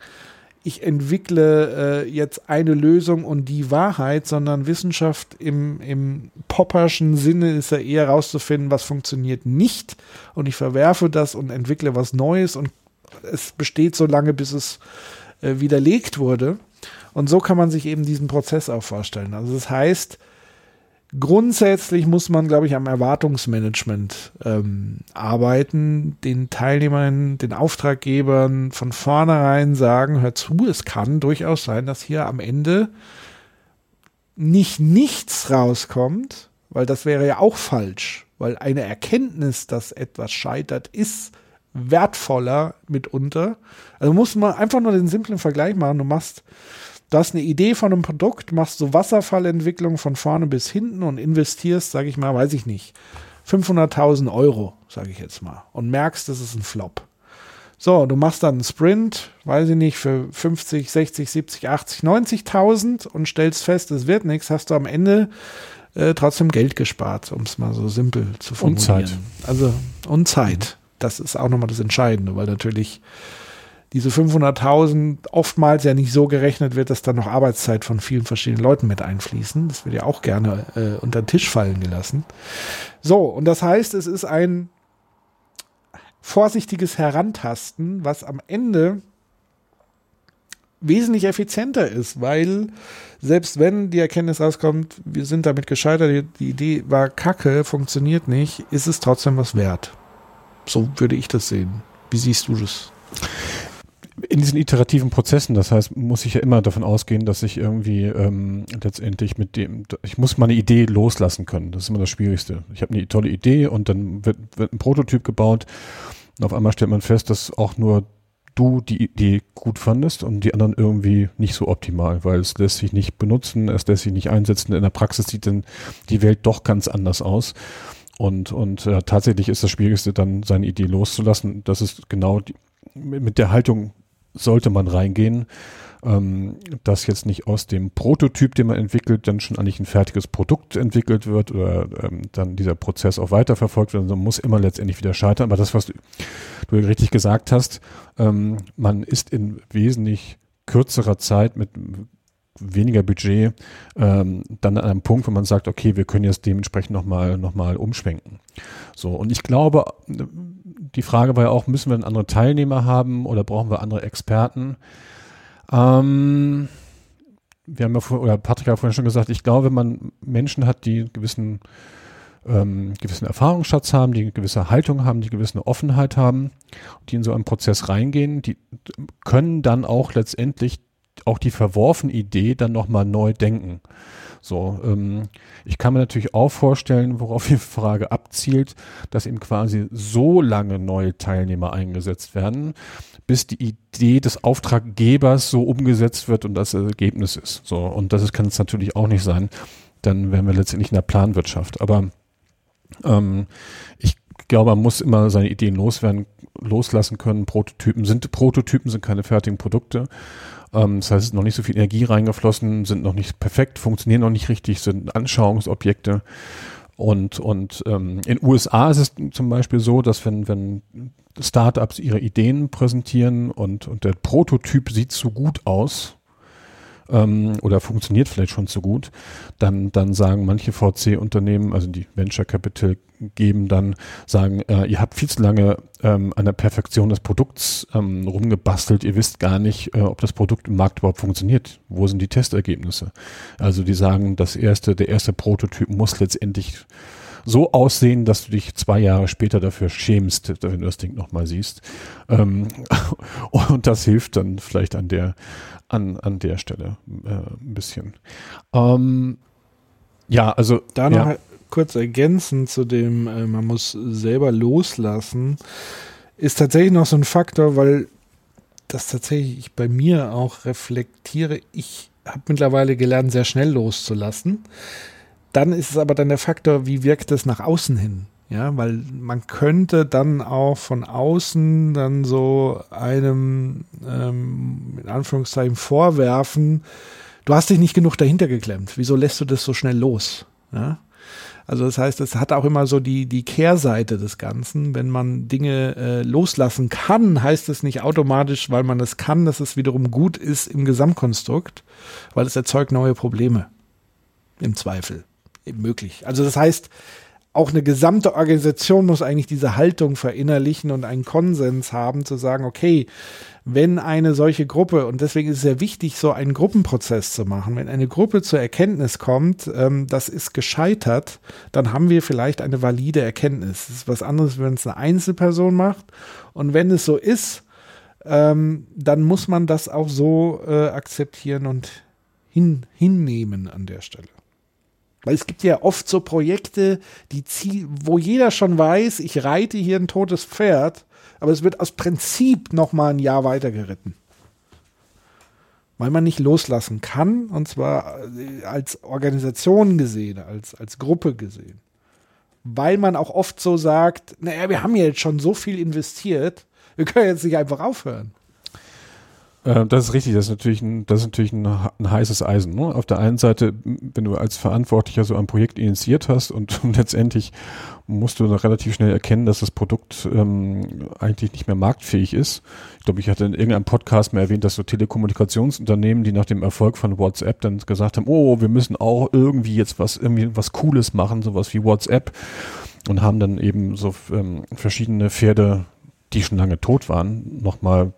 S2: ich entwickle äh, jetzt eine Lösung und die Wahrheit, sondern Wissenschaft im, im Popperschen Sinne ist ja eher herauszufinden, was funktioniert nicht und ich verwerfe das und entwickle was Neues und es besteht so lange, bis es äh, widerlegt wurde. Und so kann man sich eben diesen Prozess auch vorstellen. Also das heißt, Grundsätzlich muss man, glaube ich, am Erwartungsmanagement ähm, arbeiten, den Teilnehmern, den Auftraggebern von vornherein sagen, hör zu, es kann durchaus sein, dass hier am Ende nicht nichts rauskommt, weil das wäre ja auch falsch, weil eine Erkenntnis, dass etwas scheitert, ist wertvoller mitunter. Also muss man einfach nur den simplen Vergleich machen. Du machst Du hast eine Idee von einem Produkt, machst so Wasserfallentwicklung von vorne bis hinten und investierst, sage ich mal, weiß ich nicht, 500.000 Euro, sage ich jetzt mal, und merkst, das ist ein Flop. So, du machst dann einen Sprint, weiß ich nicht, für 50, 60, 70, 80, 90.000 und stellst fest, es wird nichts, hast du am Ende äh, trotzdem Geld gespart, um es mal so simpel zu formulieren. Und Zeit. Also, und Zeit. Das ist auch nochmal das Entscheidende, weil natürlich diese 500.000 oftmals ja nicht so gerechnet wird, dass da noch Arbeitszeit von vielen verschiedenen Leuten mit einfließen. Das wird ja auch gerne äh, unter den Tisch fallen gelassen. So, und das heißt, es ist ein vorsichtiges Herantasten, was am Ende wesentlich effizienter ist, weil selbst wenn die Erkenntnis rauskommt, wir sind damit gescheitert, die Idee war kacke, funktioniert nicht, ist es trotzdem was wert. So würde ich das sehen. Wie siehst du das?
S4: In diesen iterativen Prozessen, das heißt, muss ich ja immer davon ausgehen, dass ich irgendwie ähm, letztendlich mit dem, ich muss meine Idee loslassen können. Das ist immer das Schwierigste. Ich habe eine tolle Idee und dann wird, wird ein Prototyp gebaut und auf einmal stellt man fest, dass auch nur du die Idee gut fandest und die anderen irgendwie nicht so optimal, weil es lässt sich nicht benutzen, es lässt sich nicht einsetzen. In der Praxis sieht dann die Welt doch ganz anders aus. Und, und äh, tatsächlich ist das Schwierigste dann, seine Idee loszulassen. Das ist genau die, mit der Haltung sollte man reingehen ähm, dass jetzt nicht aus dem Prototyp, den man entwickelt, dann schon eigentlich ein fertiges Produkt entwickelt wird oder ähm, dann dieser Prozess auch weiterverfolgt wird, sondern muss immer letztendlich wieder scheitern. Aber das, was du, du richtig gesagt hast, ähm, man ist in wesentlich kürzerer Zeit mit weniger Budget ähm, dann an einem Punkt, wo man sagt, okay, wir können jetzt dementsprechend nochmal noch mal umschwenken. So, und ich glaube, die Frage war ja auch, müssen wir einen anderen Teilnehmer haben oder brauchen wir andere Experten? Ähm, wir haben ja vor, oder Patrick hat vorhin schon gesagt, ich glaube, wenn man Menschen hat, die einen gewissen, ähm, gewissen Erfahrungsschatz haben, die eine gewisse Haltung haben, die eine gewisse Offenheit haben, die in so einen Prozess reingehen, die können dann auch letztendlich auch die verworfene Idee dann nochmal neu denken. So, ähm, ich kann mir natürlich auch vorstellen, worauf die Frage abzielt, dass eben quasi so lange neue Teilnehmer eingesetzt werden, bis die Idee des Auftraggebers so umgesetzt wird und das Ergebnis ist. So, und das kann es natürlich auch nicht sein. Dann wären wir letztendlich in der Planwirtschaft. Aber ähm, ich glaube, man muss immer seine Ideen loswerden, loslassen können. Prototypen sind Prototypen, sind keine fertigen Produkte. Ähm, das heißt, es ist noch nicht so viel Energie reingeflossen, sind noch nicht perfekt, funktionieren noch nicht richtig, sind Anschauungsobjekte. Und, und ähm, in USA ist es zum Beispiel so, dass wenn, wenn Startups ihre Ideen präsentieren und, und der Prototyp sieht so gut aus, ähm, oder funktioniert vielleicht schon zu gut, dann, dann sagen manche VC-Unternehmen, also die Venture Capital geben, dann sagen, äh, ihr habt viel zu lange ähm, an der Perfektion des Produkts ähm, rumgebastelt, ihr wisst gar nicht, äh, ob das Produkt im Markt überhaupt funktioniert. Wo sind die Testergebnisse? Also die sagen, das erste, der erste Prototyp muss letztendlich so aussehen, dass du dich zwei Jahre später dafür schämst, wenn du das Ding nochmal siehst. Ähm, (laughs) und das hilft dann vielleicht an der, an, an der Stelle äh, ein bisschen. Ähm, ja, also.
S2: Da noch
S4: ja.
S2: kurz ergänzend zu dem, äh, man muss selber loslassen, ist tatsächlich noch so ein Faktor, weil das tatsächlich ich bei mir auch reflektiere. Ich habe mittlerweile gelernt, sehr schnell loszulassen. Dann ist es aber dann der Faktor, wie wirkt es nach außen hin? Ja, weil man könnte dann auch von außen dann so einem, ähm, in Anführungszeichen, vorwerfen, du hast dich nicht genug dahinter geklemmt. Wieso lässt du das so schnell los? Ja? Also das heißt, es hat auch immer so die, die Kehrseite des Ganzen. Wenn man Dinge äh, loslassen kann, heißt es nicht automatisch, weil man es kann, dass es wiederum gut ist im Gesamtkonstrukt, weil es erzeugt neue Probleme. Im Zweifel möglich. Also das heißt, auch eine gesamte Organisation muss eigentlich diese Haltung verinnerlichen und einen Konsens haben, zu sagen, okay, wenn eine solche Gruppe, und deswegen ist es sehr wichtig, so einen Gruppenprozess zu machen, wenn eine Gruppe zur Erkenntnis kommt, ähm, das ist gescheitert, dann haben wir vielleicht eine valide Erkenntnis. Das ist was anderes, wenn es eine Einzelperson macht. Und wenn es so ist, ähm, dann muss man das auch so äh, akzeptieren und hin, hinnehmen an der Stelle. Weil es gibt ja oft so Projekte, die zieh wo jeder schon weiß, ich reite hier ein totes Pferd, aber es wird aus Prinzip noch mal ein Jahr weiter geritten. Weil man nicht loslassen kann, und zwar äh, als Organisation gesehen, als, als Gruppe gesehen. Weil man auch oft so sagt, naja, wir haben ja jetzt schon so viel investiert, wir können jetzt nicht einfach aufhören.
S4: Äh, das ist richtig, das ist natürlich ein, das ist natürlich ein, ein heißes Eisen. Ne? Auf der einen Seite, wenn du als Verantwortlicher so ein Projekt initiiert hast und, (laughs) und letztendlich musst du relativ schnell erkennen, dass das Produkt ähm, eigentlich nicht mehr marktfähig ist. Ich glaube, ich hatte in irgendeinem Podcast mal erwähnt, dass so Telekommunikationsunternehmen, die nach dem Erfolg von WhatsApp dann gesagt haben, oh, wir müssen auch irgendwie jetzt was, irgendwie was Cooles machen, sowas wie WhatsApp und haben dann eben so ähm, verschiedene Pferde die schon lange tot waren, nochmal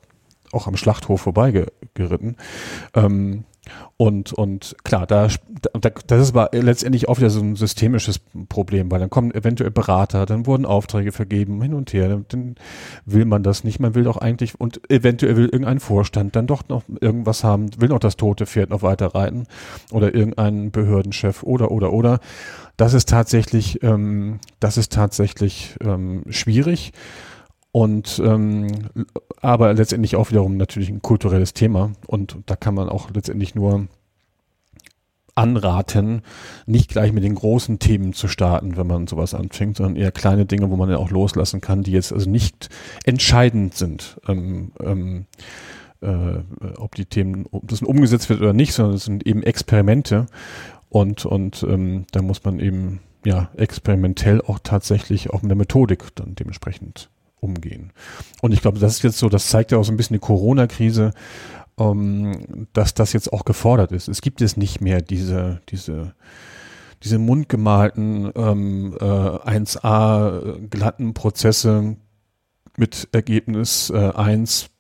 S4: auch am Schlachthof vorbeigeritten. Ähm, und, und klar, da, da, das ist aber letztendlich auch wieder so ein systemisches Problem, weil dann kommen eventuell Berater, dann wurden Aufträge vergeben, hin und her, dann will man das nicht, man will doch eigentlich, und eventuell will irgendein Vorstand dann doch noch irgendwas haben, will noch das tote Pferd noch weiter reiten oder irgendein Behördenchef oder, oder, oder. Das ist tatsächlich, ähm, das ist tatsächlich ähm, schwierig. Und ähm, aber letztendlich auch wiederum natürlich ein kulturelles Thema. Und da kann man auch letztendlich nur anraten, nicht gleich mit den großen Themen zu starten, wenn man sowas anfängt, sondern eher kleine Dinge, wo man ja auch loslassen kann, die jetzt also nicht entscheidend sind, ähm, ähm, äh, ob die Themen, ob das umgesetzt wird oder nicht, sondern es sind eben Experimente und, und ähm, da muss man eben ja experimentell auch tatsächlich auch mit der Methodik dann dementsprechend umgehen. Und ich glaube, das ist jetzt so, das zeigt ja auch so ein bisschen die Corona-Krise, ähm, dass das jetzt auch gefordert ist. Es gibt jetzt nicht mehr diese, diese, diese mundgemalten ähm, äh, 1a glatten Prozesse mit Ergebnis äh, 1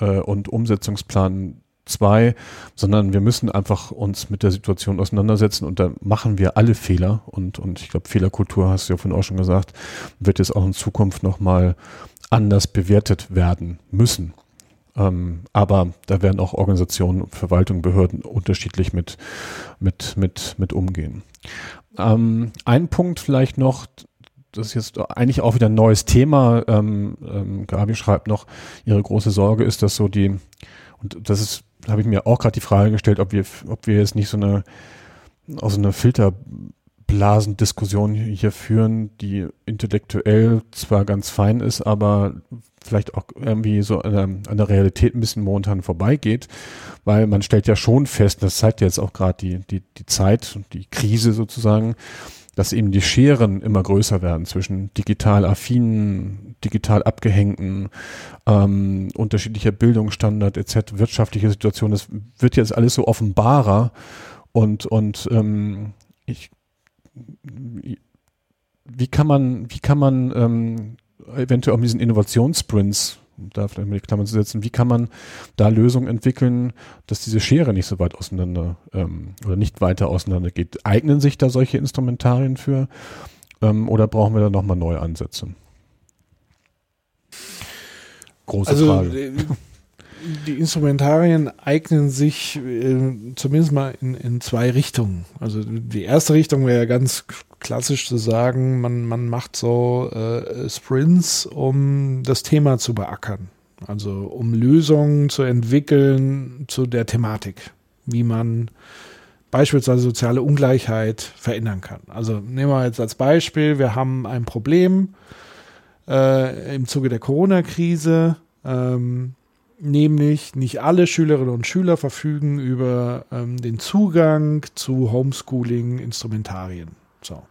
S4: äh, und Umsetzungsplan 2, sondern wir müssen einfach uns mit der Situation auseinandersetzen und da machen wir alle Fehler und, und ich glaube, Fehlerkultur, hast du ja vorhin auch schon gesagt, wird jetzt auch in Zukunft nochmal anders bewertet werden müssen. Ähm, aber da werden auch Organisationen, Verwaltung, Behörden unterschiedlich mit, mit, mit, mit umgehen. Ähm, ein Punkt vielleicht noch, das ist jetzt eigentlich auch wieder ein neues Thema. Ähm, ähm, Gabi schreibt noch, ihre große Sorge ist, dass so die, und das ist, habe ich mir auch gerade die Frage gestellt, ob wir, ob wir jetzt nicht so eine, aus so einer Filterblasendiskussion hier führen, die intellektuell zwar ganz fein ist, aber vielleicht auch irgendwie so an der, an der Realität ein bisschen momentan vorbeigeht, weil man stellt ja schon fest, das zeigt jetzt auch gerade die, die, die Zeit und die Krise sozusagen, dass eben die Scheren immer größer werden zwischen digital affinen, digital abgehängten, ähm, unterschiedlicher Bildungsstandard etc., wirtschaftliche Situation, das wird jetzt alles so offenbarer und, und ähm, ich wie kann man, wie kann man ähm, eventuell auch mit diesen Innovationssprints, da vielleicht mal die Klammern zu setzen, wie kann man da Lösungen entwickeln, dass diese Schere nicht so weit auseinander ähm, oder nicht weiter auseinander geht? Eignen sich da solche Instrumentarien für ähm, oder brauchen wir da nochmal neue Ansätze?
S2: Große also, Frage. Äh, die Instrumentarien eignen sich äh, zumindest mal in, in zwei Richtungen. Also die erste Richtung wäre ja ganz klassisch zu sagen, man, man macht so äh, Sprints, um das Thema zu beackern. Also um Lösungen zu entwickeln zu der Thematik, wie man beispielsweise soziale Ungleichheit verändern kann. Also nehmen wir jetzt als Beispiel, wir haben ein Problem äh, im Zuge der Corona-Krise. Ähm, nämlich nicht alle Schülerinnen und Schüler verfügen über ähm, den Zugang zu Homeschooling-Instrumentarien. So.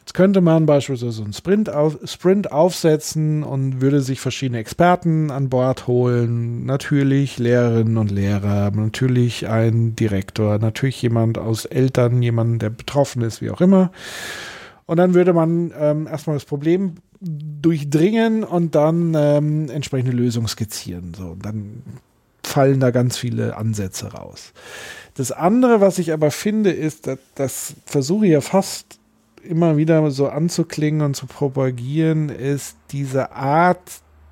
S2: Jetzt könnte man beispielsweise einen Sprint, auf, Sprint aufsetzen und würde sich verschiedene Experten an Bord holen. Natürlich Lehrerinnen und Lehrer, natürlich ein Direktor, natürlich jemand aus Eltern, jemand, der betroffen ist, wie auch immer. Und dann würde man ähm, erstmal das Problem durchdringen und dann ähm, entsprechende Lösungen skizzieren. So, dann fallen da ganz viele Ansätze raus. Das andere, was ich aber finde, ist, dass das versuche ich ja fast immer wieder so anzuklingen und zu propagieren, ist diese Art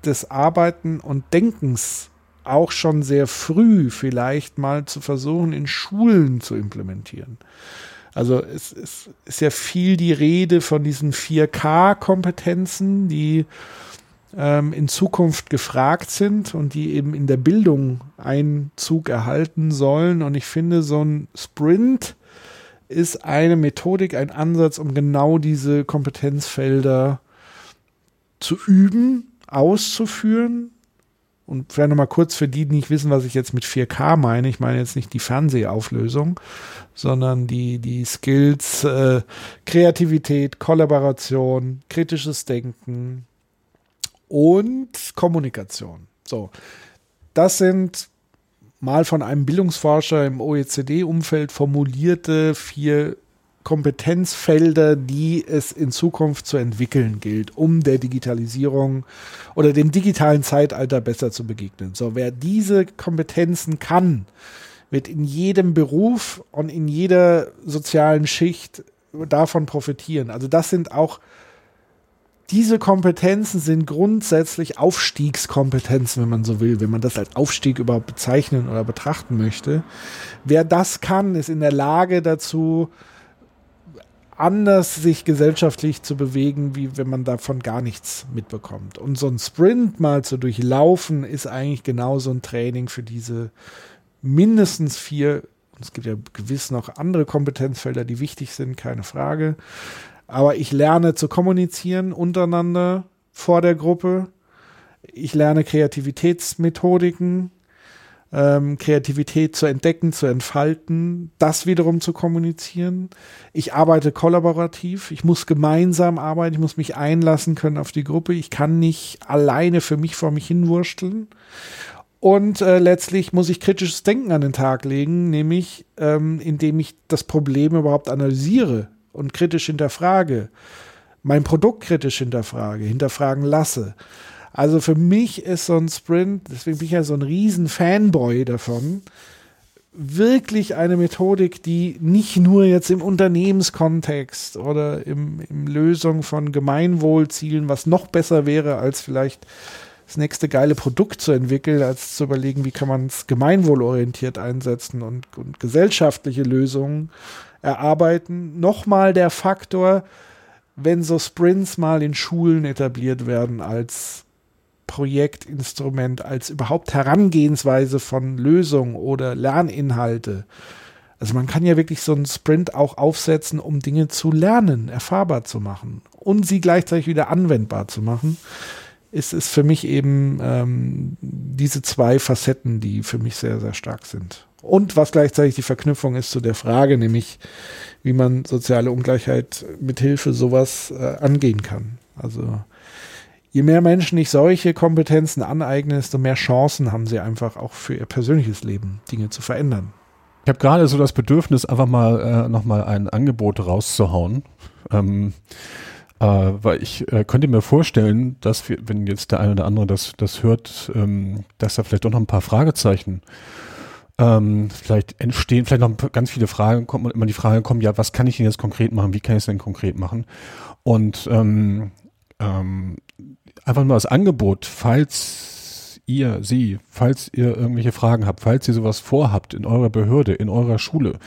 S2: des Arbeiten und Denkens auch schon sehr früh vielleicht mal zu versuchen, in Schulen zu implementieren. Also es, es ist ja viel die Rede von diesen 4K-Kompetenzen, die ähm, in Zukunft gefragt sind und die eben in der Bildung Einzug erhalten sollen. Und ich finde, so ein Sprint ist eine Methodik, ein Ansatz, um genau diese Kompetenzfelder zu üben, auszuführen und vielleicht nochmal kurz für die, die nicht wissen, was ich jetzt mit 4K meine. Ich meine jetzt nicht die Fernsehauflösung, sondern die, die Skills, äh, Kreativität, Kollaboration, kritisches Denken und Kommunikation. So. Das sind mal von einem Bildungsforscher im OECD-Umfeld formulierte vier Kompetenzfelder, die es in Zukunft zu entwickeln gilt, um der Digitalisierung oder dem digitalen Zeitalter besser zu begegnen. So, wer diese Kompetenzen kann, wird in jedem Beruf und in jeder sozialen Schicht davon profitieren. Also das sind auch diese Kompetenzen sind grundsätzlich Aufstiegskompetenzen, wenn man so will, wenn man das als Aufstieg überhaupt bezeichnen oder betrachten möchte. Wer das kann, ist in der Lage dazu, anders sich gesellschaftlich zu bewegen, wie wenn man davon gar nichts mitbekommt. Und so ein Sprint mal zu durchlaufen, ist eigentlich genauso ein Training für diese mindestens vier. Es gibt ja gewiss noch andere Kompetenzfelder, die wichtig sind, keine Frage. Aber ich lerne zu kommunizieren untereinander vor der Gruppe. Ich lerne Kreativitätsmethodiken ähm, Kreativität zu entdecken, zu entfalten, das wiederum zu kommunizieren. Ich arbeite kollaborativ, ich muss gemeinsam arbeiten, ich muss mich einlassen können auf die Gruppe, ich kann nicht alleine für mich vor mich hinwursteln. Und äh, letztlich muss ich kritisches Denken an den Tag legen, nämlich ähm, indem ich das Problem überhaupt analysiere und kritisch hinterfrage, mein Produkt kritisch hinterfrage, hinterfragen lasse. Also für mich ist so ein Sprint, deswegen bin ich ja so ein riesen Fanboy davon, wirklich eine Methodik, die nicht nur jetzt im Unternehmenskontext oder im, im Lösung von Gemeinwohlzielen, was noch besser wäre, als vielleicht das nächste geile Produkt zu entwickeln, als zu überlegen, wie kann man es gemeinwohlorientiert einsetzen und, und gesellschaftliche Lösungen erarbeiten. Nochmal der Faktor, wenn so Sprints mal in Schulen etabliert werden als Projektinstrument, als überhaupt Herangehensweise von Lösungen oder Lerninhalte. Also man kann ja wirklich so einen Sprint auch aufsetzen, um Dinge zu lernen, erfahrbar zu machen und sie gleichzeitig wieder anwendbar zu machen. Ist es für mich eben ähm, diese zwei Facetten, die für mich sehr, sehr stark sind. Und was gleichzeitig die Verknüpfung ist zu der Frage, nämlich wie man soziale Ungleichheit mit Hilfe sowas äh, angehen kann. Also je mehr Menschen sich solche Kompetenzen aneignen, desto mehr Chancen haben sie einfach auch für ihr persönliches Leben, Dinge zu verändern.
S4: Ich habe gerade so das Bedürfnis, einfach mal äh, nochmal ein Angebot rauszuhauen. Ähm, äh, weil ich äh, könnte mir vorstellen, dass wir, wenn jetzt der eine oder andere das, das hört, ähm, dass da vielleicht doch noch ein paar Fragezeichen ähm, vielleicht entstehen, vielleicht noch ganz viele Fragen kommen und immer die Frage kommen, ja, was kann ich denn jetzt konkret machen? Wie kann ich es denn konkret machen? Und ähm, ähm, einfach nur als Angebot, falls ihr, sie, falls ihr irgendwelche Fragen habt, falls ihr sowas vorhabt in eurer Behörde, in eurer Schule,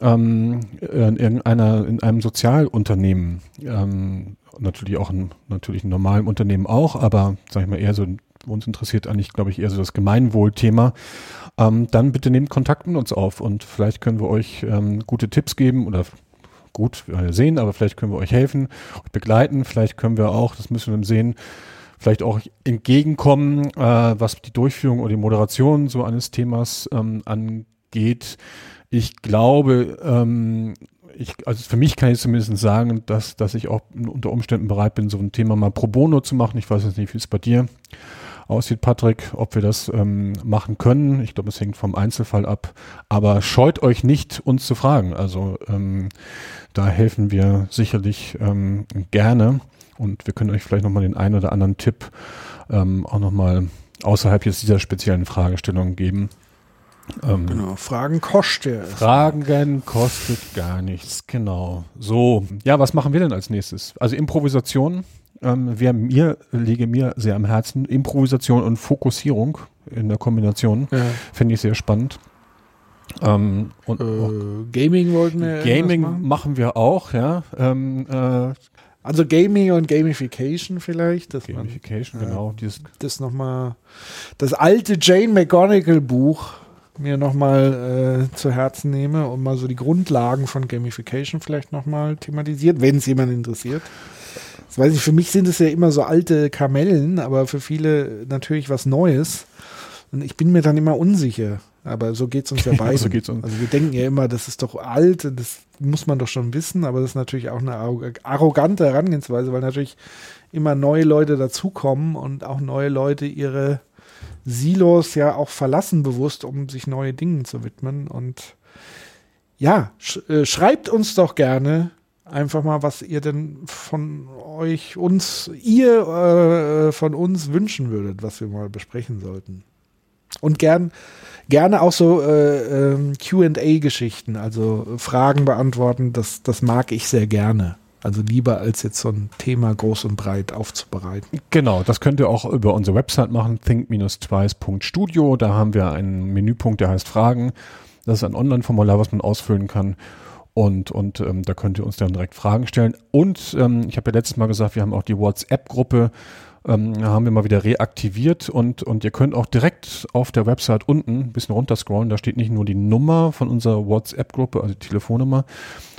S4: ähm, in irgendeiner, in einem Sozialunternehmen, ähm, natürlich auch in, natürlich in normalen Unternehmen auch, aber sag ich mal eher so, uns interessiert eigentlich, glaube ich, eher so das Gemeinwohlthema, ähm, dann bitte nehmt Kontakt mit uns auf und vielleicht können wir euch ähm, gute Tipps geben oder gut sehen, aber vielleicht können wir euch helfen, euch begleiten, vielleicht können wir auch, das müssen wir sehen, vielleicht auch entgegenkommen, äh, was die Durchführung oder die Moderation so eines Themas ähm, angeht. Ich glaube, ähm, ich, also für mich kann ich zumindest sagen, dass, dass ich auch unter Umständen bereit bin, so ein Thema mal pro bono zu machen. Ich weiß jetzt nicht, wie es bei dir aussieht, Patrick, ob wir das ähm, machen können. Ich glaube, es hängt vom Einzelfall ab. Aber scheut euch nicht, uns zu fragen. Also ähm, da helfen wir sicherlich ähm, gerne. Und wir können euch vielleicht nochmal den einen oder anderen Tipp ähm, auch nochmal außerhalb jetzt dieser speziellen Fragestellung geben.
S2: Ähm, genau, Fragen kostet.
S4: Fragen kostet gar nichts, genau. So, ja, was machen wir denn als nächstes? Also Improvisation ähm, wäre mir, lege mir sehr am Herzen. Improvisation und Fokussierung in der Kombination ja. finde ich sehr spannend.
S2: Ähm, und äh, Gaming wollten wir
S4: Gaming machen? machen? wir auch, ja. Ähm,
S2: äh, also Gaming und Gamification vielleicht.
S4: Gamification, man, genau.
S2: Dieses das nochmal, das alte Jane McGonigal Buch mir nochmal äh, zu Herzen nehme und mal so die Grundlagen von Gamification vielleicht nochmal thematisiert, wenn es jemand interessiert. Das weiß ich, für mich sind es ja immer so alte Kamellen, aber für viele natürlich was Neues. Und ich bin mir dann immer unsicher. Aber so geht es uns ja (laughs) beiden. so geht's uns. Also wir denken ja immer, das ist doch alt, das muss man doch schon wissen, aber das ist natürlich auch eine arrogante Herangehensweise, weil natürlich immer neue Leute dazukommen und auch neue Leute ihre Silos ja auch verlassen bewusst, um sich neue Dingen zu widmen. Und ja, sch äh, schreibt uns doch gerne einfach mal, was ihr denn von euch, uns, ihr äh, von uns wünschen würdet, was wir mal besprechen sollten. Und gern, gerne auch so äh, äh, QA-Geschichten, also Fragen beantworten, das, das mag ich sehr gerne. Also lieber als jetzt so ein Thema groß und breit aufzubereiten.
S4: Genau, das könnt ihr auch über unsere Website machen, think-twice.studio. Da haben wir einen Menüpunkt, der heißt Fragen. Das ist ein Online-Formular, was man ausfüllen kann. Und, und ähm, da könnt ihr uns dann direkt Fragen stellen. Und ähm, ich habe ja letztes Mal gesagt, wir haben auch die WhatsApp-Gruppe, ähm, haben wir mal wieder reaktiviert und, und ihr könnt auch direkt auf der Website unten ein bisschen runterscrollen. Da steht nicht nur die Nummer von unserer WhatsApp-Gruppe, also die Telefonnummer,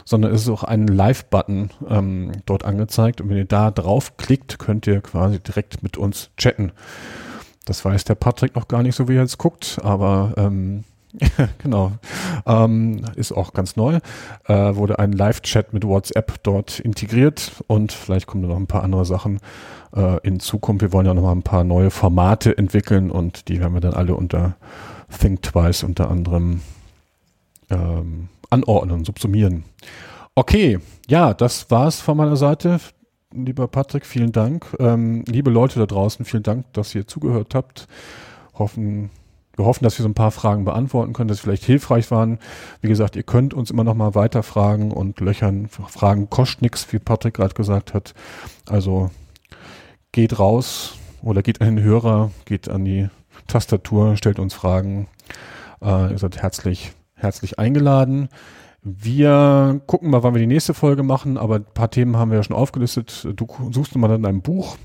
S4: sondern es ist auch ein Live-Button ähm, dort angezeigt. Und wenn ihr da draufklickt, könnt ihr quasi direkt mit uns chatten. Das weiß der Patrick noch gar nicht so, wie er jetzt guckt, aber ähm, (laughs) genau. Ähm, ist auch ganz neu. Äh, wurde ein Live-Chat mit WhatsApp dort integriert und vielleicht kommen da noch ein paar andere Sachen äh, in Zukunft. Wir wollen ja noch mal ein paar neue Formate entwickeln und die werden wir dann alle unter Think Twice unter anderem ähm, anordnen, subsumieren. Okay, ja, das war's von meiner Seite. Lieber Patrick, vielen Dank. Ähm, liebe Leute da draußen, vielen Dank, dass ihr zugehört habt. Hoffen, wir hoffen, dass wir so ein paar Fragen beantworten können, dass sie vielleicht hilfreich waren. Wie gesagt, ihr könnt uns immer noch mal weiter fragen und löchern. Fragen kostet nichts, wie Patrick gerade gesagt hat. Also geht raus oder geht an den Hörer, geht an die Tastatur, stellt uns Fragen. Äh, ihr seid herzlich, herzlich eingeladen. Wir gucken mal, wann wir die nächste Folge machen, aber ein paar Themen haben wir ja schon aufgelistet. Du suchst mal dann ein Buch.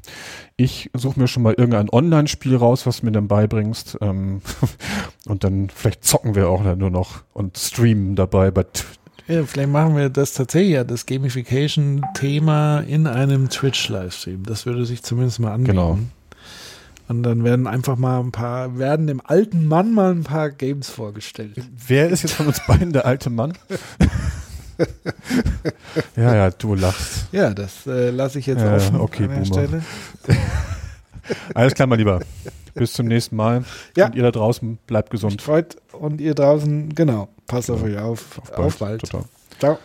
S4: Ich suche mir schon mal irgendein Online-Spiel raus, was du mir dann beibringst. Ähm, (laughs) und dann vielleicht zocken wir auch nur noch und streamen dabei bei
S2: ja, vielleicht machen wir das tatsächlich ja, das Gamification-Thema in einem Twitch-Livestream. Das würde sich zumindest mal anbieten. Genau. Und dann werden einfach mal ein paar, werden dem alten Mann mal ein paar Games vorgestellt.
S4: Wer ist jetzt von uns beiden der alte Mann? ja, ja, du lachst.
S2: Ja, das äh, lasse ich jetzt äh, offen
S4: okay, an der Stelle. (laughs) Alles klar, mein Lieber. Bis zum nächsten Mal.
S2: Ja.
S4: Und ihr da draußen bleibt gesund.
S2: Freut und ihr draußen, genau. Passt auf euch auf.
S4: Auf bald. Auf bald.
S2: Ciao.